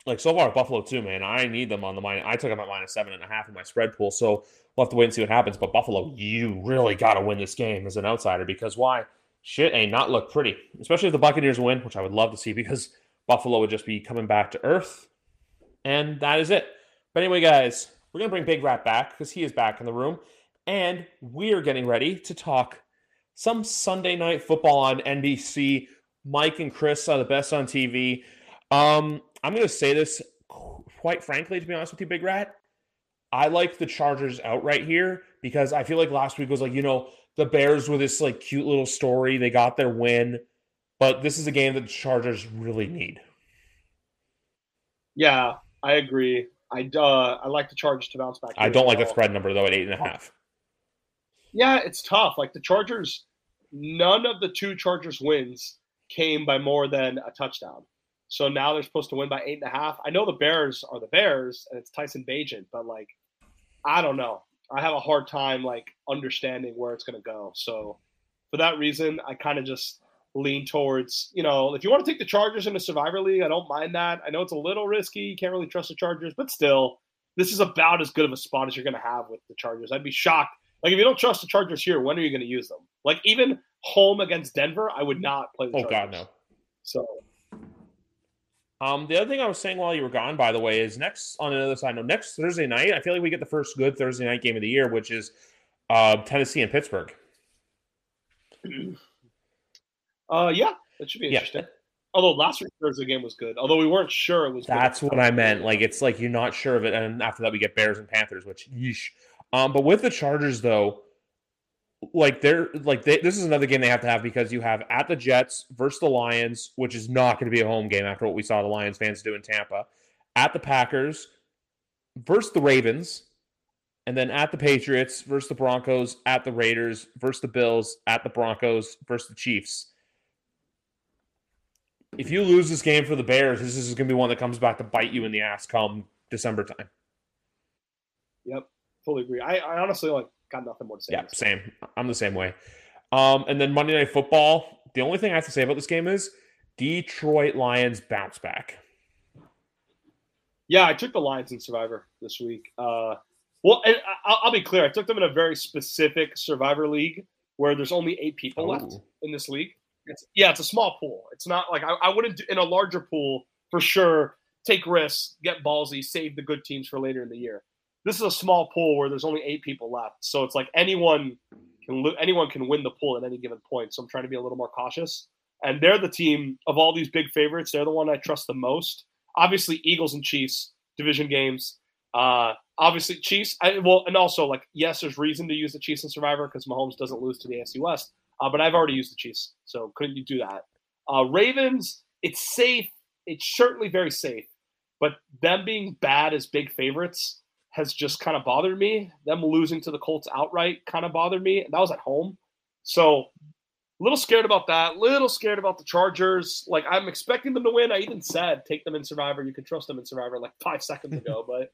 like so far Buffalo too, man. I need them on the minus. I took them at minus seven and a half in my spread pool, so we'll have to wait and see what happens. But Buffalo, you really got to win this game as an outsider because why? Shit ain't not look pretty, especially if the Buccaneers win, which I would love to see because Buffalo would just be coming back to earth, and that is it. But anyway, guys, we're gonna bring Big Rat back because he is back in the room, and we are getting ready to talk some Sunday night football on NBC. Mike and Chris are the best on TV. Um, I'm going to say this quite frankly, to be honest with you, Big Rat. I like the Chargers outright here because I feel like last week was like, you know, the Bears with this like cute little story. They got their win, but this is a game that the Chargers really need. Yeah, I agree. I uh, I like the Chargers to bounce back. I don't like well. the spread number though at eight and a half. Yeah, it's tough. Like the Chargers, none of the two Chargers wins came by more than a touchdown. So now they're supposed to win by eight and a half. I know the Bears are the Bears and it's Tyson Bagent, but like, I don't know. I have a hard time like understanding where it's going to go. So for that reason, I kind of just lean towards, you know, if you want to take the Chargers in a Survivor League, I don't mind that. I know it's a little risky. You can't really trust the Chargers, but still, this is about as good of a spot as you're going to have with the Chargers. I'd be shocked. Like, if you don't trust the Chargers here, when are you going to use them? Like, even home against Denver, I would not play the oh, Chargers. God, no. So um, the other thing I was saying while you were gone, by the way, is next on another side note, next Thursday night, I feel like we get the first good Thursday night game of the year, which is uh, Tennessee and Pittsburgh. Uh, yeah, that should be interesting. Yeah. Although last week's Thursday game was good, although we weren't sure it was. That's what I meant. Like it's like you're not sure of it, and after that we get Bears and Panthers, which yeesh. Um, but with the Chargers though, like they're like they, this is another game they have to have because you have at the Jets versus the Lions, which is not going to be a home game after what we saw the Lions fans do in Tampa. At the Packers versus the Ravens, and then at the Patriots versus the Broncos, at the Raiders versus the Bills, at the Broncos versus the Chiefs. If you lose this game for the Bears, this is going to be one that comes back to bite you in the ass come December time. Yep, fully agree. I, I honestly like got nothing more to say. Yeah, same. I'm the same way. Um, and then Monday Night Football. The only thing I have to say about this game is Detroit Lions bounce back. Yeah, I took the Lions in Survivor this week. Uh, well, I'll, I'll, be clear. I took them in a very specific Survivor league where there's only eight people oh. left in this league. It's, yeah, it's a small pool. It's not like I, I wouldn't do, in a larger pool for sure. Take risks, get ballsy, save the good teams for later in the year. This is a small pool where there's only eight people left, so it's like anyone can anyone can win the pool at any given point. So I'm trying to be a little more cautious. And they're the team of all these big favorites. They're the one I trust the most. Obviously, Eagles and Chiefs division games. Uh, obviously, Chiefs. I, well, and also like yes, there's reason to use the Chiefs and Survivor because Mahomes doesn't lose to the AFC West. Uh, but I've already used the Chiefs, so couldn't you do that? Uh, Ravens. It's safe. It's certainly very safe. But them being bad as big favorites has just kind of bothered me. Them losing to the Colts outright kind of bothered me. And that was at home. So a little scared about that. Little scared about the Chargers. Like I'm expecting them to win. I even said take them in Survivor. You can trust them in Survivor like five seconds ago. but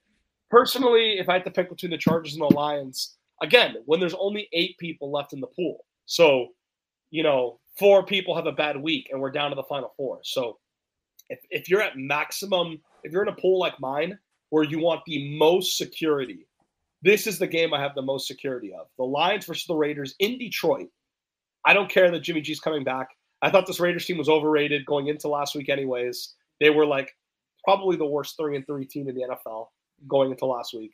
personally, if I had to pick between the Chargers and the Lions, again, when there's only eight people left in the pool, so you know four people have a bad week and we're down to the final four. So if if you're at maximum, if you're in a pool like mine where you want the most security, this is the game I have the most security of. The Lions versus the Raiders in Detroit. I don't care that Jimmy G's coming back. I thought this Raiders team was overrated going into last week, anyways. They were like probably the worst three and three team in the NFL going into last week.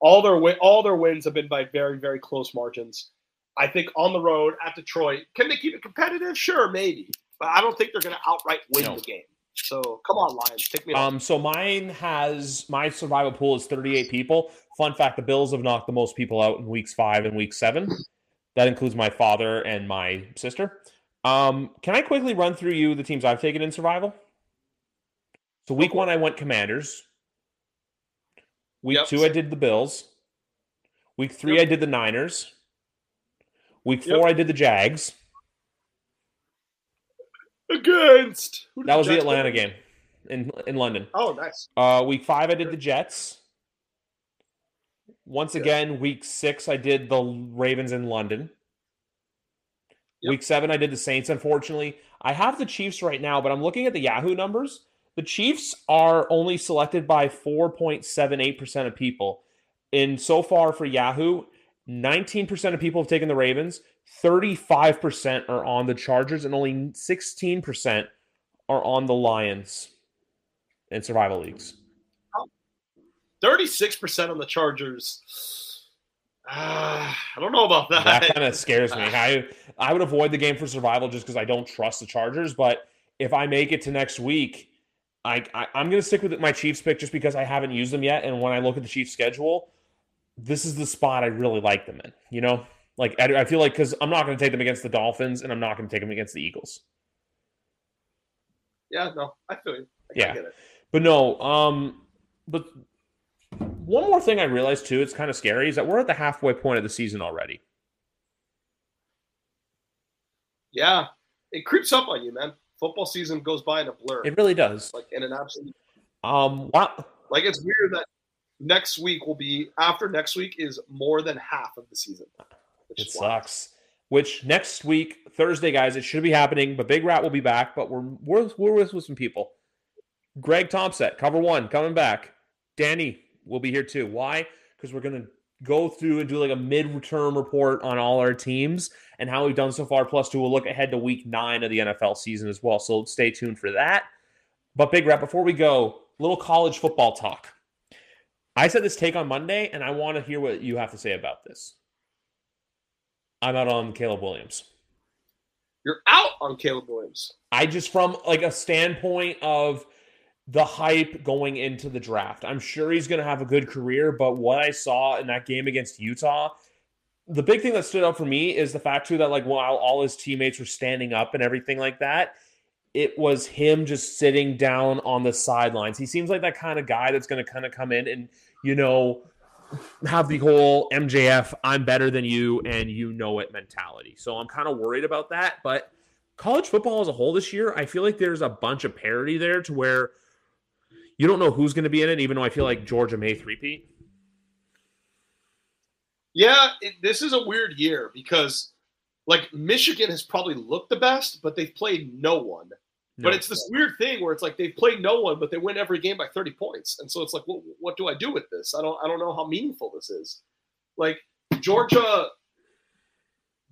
All their all their wins have been by very very close margins. I think on the road at Detroit, can they keep it competitive? Sure, maybe, but I don't think they're going to outright win no. the game. So come on, Lions, take me. Um, so mine has my survival pool is 38 people. Fun fact: the Bills have knocked the most people out in weeks five and week seven. That includes my father and my sister. Um, can I quickly run through you the teams I've taken in survival? So week one, I went Commanders. Week yep. two, I did the Bills. Week three, yep. I did the Niners. Week four, yep. I did the Jags. Against that was the Atlanta game in in London. Oh, nice. Uh, week five, I did the Jets. Once again, week six, I did the Ravens in London. Yep. Week seven, I did the Saints. Unfortunately, I have the Chiefs right now, but I'm looking at the Yahoo numbers. The Chiefs are only selected by 4.78% of people. And so far for Yahoo, 19% of people have taken the Ravens, 35% are on the Chargers, and only 16% are on the Lions in survival leagues. 36% on the Chargers. Uh, I don't know about that. That kind of scares me. I I would avoid the game for survival just because I don't trust the Chargers. But if I make it to next week, I, I am going to stick with my Chiefs pick just because I haven't used them yet. And when I look at the Chiefs schedule, this is the spot I really like them in. You know, like I, I feel like because I'm not going to take them against the Dolphins and I'm not going to take them against the Eagles. Yeah, no, I feel you. I yeah, but no, um, but one more thing I realized too, it's kind of scary, is that we're at the halfway point of the season already. Yeah, it creeps up on you, man. Football season goes by in a blur. It really does. Like in an absolute. Um. Wow. Like it's weird that next week will be after next week is more than half of the season. It sucks. Which next week, Thursday, guys, it should be happening. But Big Rat will be back. But we're we're we're with, with some people. Greg Thompson, cover one, coming back. Danny will be here too. Why? Because we're gonna go through and do like a mid-term report on all our teams and how we've done so far. Plus, to a look ahead to Week Nine of the NFL season as well. So stay tuned for that. But Big Rat, before we go, little college football talk. I said this take on Monday, and I want to hear what you have to say about this. I'm out on Caleb Williams. You're out on Caleb Williams. I just from like a standpoint of the hype going into the draft. I'm sure he's going to have a good career, but what I saw in that game against Utah, the big thing that stood out for me is the fact too that like while all his teammates were standing up and everything like that, it was him just sitting down on the sidelines. He seems like that kind of guy that's going to kind of come in and you know, have the whole MJF I'm better than you and you know it mentality. So I'm kind of worried about that, but college football as a whole this year, I feel like there's a bunch of parity there to where you don't know who's going to be in it even though I feel like Georgia may threepeat. Yeah, it, this is a weird year because like Michigan has probably looked the best, but they've played no one. No. But it's this weird thing where it's like they've played no one, but they win every game by 30 points. And so it's like, what, what do I do with this? I don't I don't know how meaningful this is. Like Georgia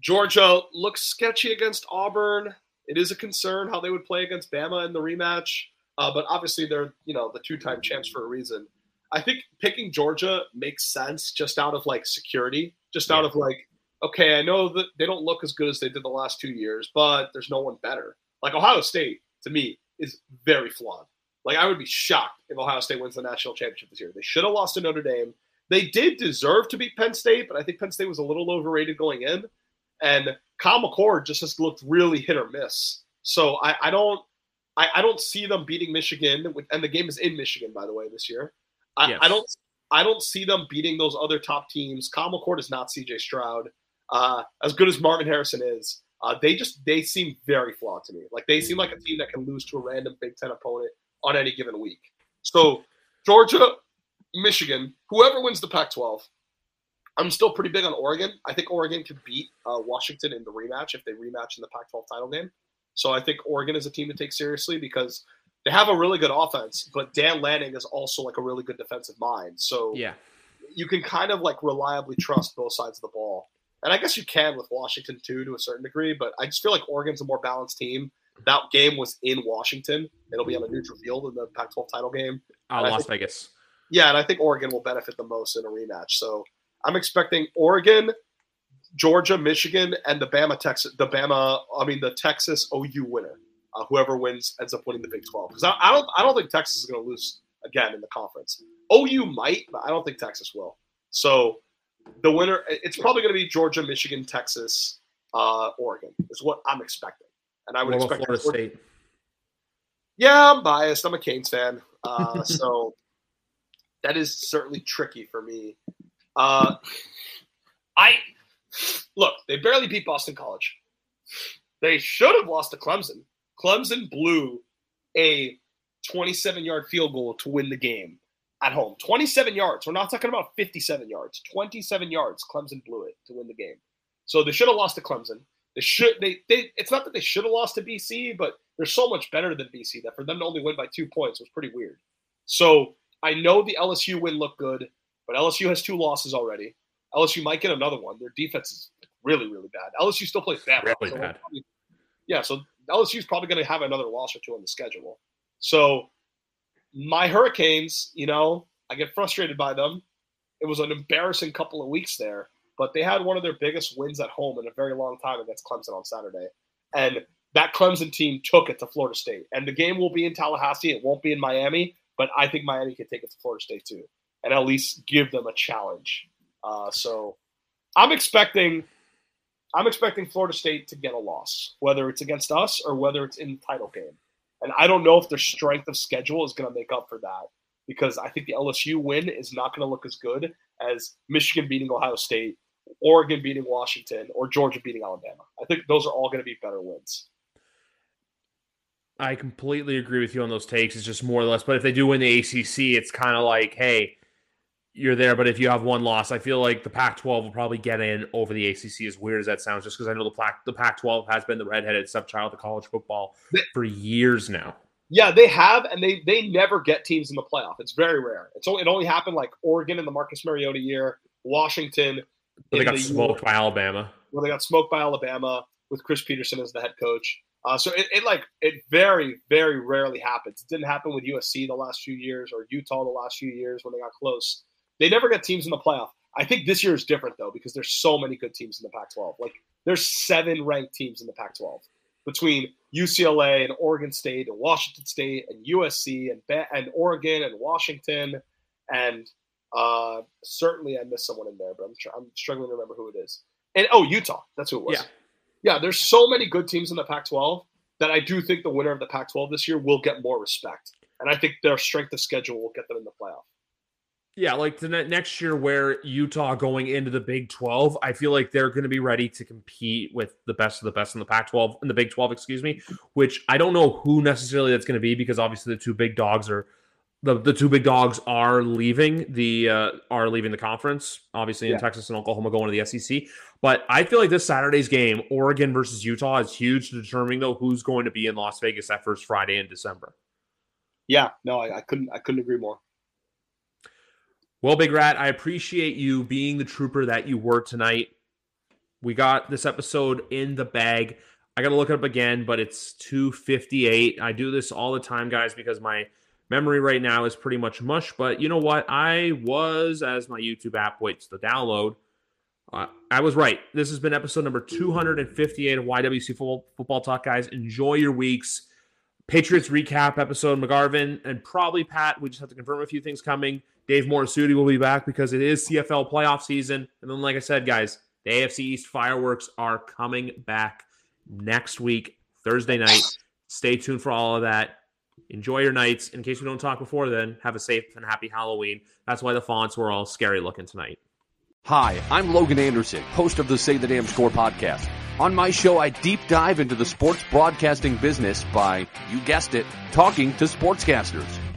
Georgia looks sketchy against Auburn. It is a concern how they would play against Bama in the rematch. Uh, but obviously they're, you know, the two-time champs for a reason. I think picking Georgia makes sense just out of like security, just yeah. out of like, okay, I know that they don't look as good as they did the last two years, but there's no one better. Like Ohio State, to me, is very flawed. Like I would be shocked if Ohio State wins the national championship this year. They should have lost to Notre Dame. They did deserve to beat Penn State, but I think Penn State was a little overrated going in. And Kyle McCord just has looked really hit or miss. So I, I don't I, I, don't see them beating Michigan, and the game is in Michigan, by the way, this year. I, yes. I don't I don't see them beating those other top teams. Kyle McCord is not CJ Stroud. Uh, as good as Marvin Harrison is, uh, they just they seem very flawed to me. Like they seem like a team that can lose to a random Big Ten opponent on any given week. So Georgia, Michigan, whoever wins the Pac-12, I'm still pretty big on Oregon. I think Oregon could beat uh, Washington in the rematch if they rematch in the Pac-12 title game. So I think Oregon is a team to take seriously because they have a really good offense, but Dan Lanning is also like a really good defensive mind. So yeah, you can kind of like reliably trust both sides of the ball. And I guess you can with Washington too to a certain degree, but I just feel like Oregon's a more balanced team. That game was in Washington. It'll be on a neutral field in the Pac-12 title game. Uh, Las think, Vegas. Yeah, and I think Oregon will benefit the most in a rematch. So I'm expecting Oregon, Georgia, Michigan, and the Bama Texas, the Bama, I mean the Texas OU winner uh, whoever wins ends up winning the Big 12. Because I, I, don't, I don't think Texas is going to lose again in the conference. OU might, but I don't think Texas will. So the winner, it's probably going to be Georgia, Michigan, Texas, uh, Oregon is what I'm expecting, and I would expect Florida State. Yeah, I'm biased. I'm a Canes fan, uh, so that is certainly tricky for me. Uh, I look, they barely beat Boston College. They should have lost to Clemson. Clemson blew a 27 yard field goal to win the game at home. 27 yards. We're not talking about 57 yards. 27 yards. Clemson blew it to win the game. So they should have lost to Clemson. They should they they it's not that they should have lost to BC, but they're so much better than BC that for them to only win by two points was pretty weird. So I know the LSU win looked good, but LSU has two losses already. LSU might get another one. Their defense is really, really bad. LSU still plays bad. Really bad. Yeah, so LSU is probably going to have another loss or two on the schedule. So my Hurricanes, you know, I get frustrated by them. It was an embarrassing couple of weeks there, but they had one of their biggest wins at home in a very long time against Clemson on Saturday. And that Clemson team took it to Florida State. And the game will be in Tallahassee. It won't be in Miami, but I think Miami can take it to Florida State too and at least give them a challenge. Uh, so I'm expecting I'm expecting Florida State to get a loss, whether it's against us or whether it's in the title game. And I don't know if their strength of schedule is going to make up for that because I think the LSU win is not going to look as good as Michigan beating Ohio State, Oregon beating Washington, or Georgia beating Alabama. I think those are all going to be better wins. I completely agree with you on those takes. It's just more or less, but if they do win the ACC, it's kind of like, hey, you're there. But if you have one loss, I feel like the Pac-12 will probably get in over the ACC. As weird as that sounds, just because I know the Pac the Pac-12 has been the redheaded stepchild of college football for years now. Yeah, they have, and they they never get teams in the playoff. It's very rare. It's only it only happened like Oregon in the Marcus Mariota year, Washington. But they got the smoked year, by Alabama. Well, they got smoked by Alabama with Chris Petersen as the head coach. Uh, so it, it, like it very very rarely happens. It didn't happen with USC the last few years or Utah the last few years when they got close. They never get teams in the playoff. I think this year is different though because there's so many good teams in the Pac-12. Like there's seven ranked teams in the Pac-12 between UCLA and Oregon State and Washington State and USC and and Oregon and Washington and uh, certainly I missed someone in there, but I'm tr- I'm struggling to remember who it is. And oh, Utah, that's who it was. Yeah, yeah. There's so many good teams in the Pac-12 that I do think the winner of the Pac-12 this year will get more respect, and I think their strength of schedule will get them in the playoff. Yeah, like the next year where Utah going into the Big 12, I feel like they're going to be ready to compete with the best of the best in the Pac 12, in the Big 12, excuse me, which I don't know who necessarily that's going to be because obviously the two big dogs are the, the two big dogs are leaving the uh, are leaving the conference, obviously in yeah. Texas and Oklahoma going to the SEC. But I feel like this Saturday's game, Oregon versus Utah, is huge to determining though who's going to be in Las Vegas that first Friday in December. Yeah, no, I, I couldn't I couldn't agree more. Well, Big Rat, I appreciate you being the trooper that you were tonight. We got this episode in the bag. I got to look it up again, but it's 258. I do this all the time, guys, because my memory right now is pretty much mush. But you know what? I was, as my YouTube app waits to download, uh, I was right. This has been episode number 258 of YWC Football, Football Talk, guys. Enjoy your weeks. Patriots recap episode, McGarvin, and probably Pat. We just have to confirm a few things coming. Dave Morisuti will be back because it is CFL playoff season. And then, like I said, guys, the AFC East fireworks are coming back next week, Thursday night. Stay tuned for all of that. Enjoy your nights. In case we don't talk before then, have a safe and happy Halloween. That's why the fonts were all scary looking tonight. Hi, I'm Logan Anderson, host of the Say the Damn Score podcast. On my show, I deep dive into the sports broadcasting business by, you guessed it, talking to sportscasters.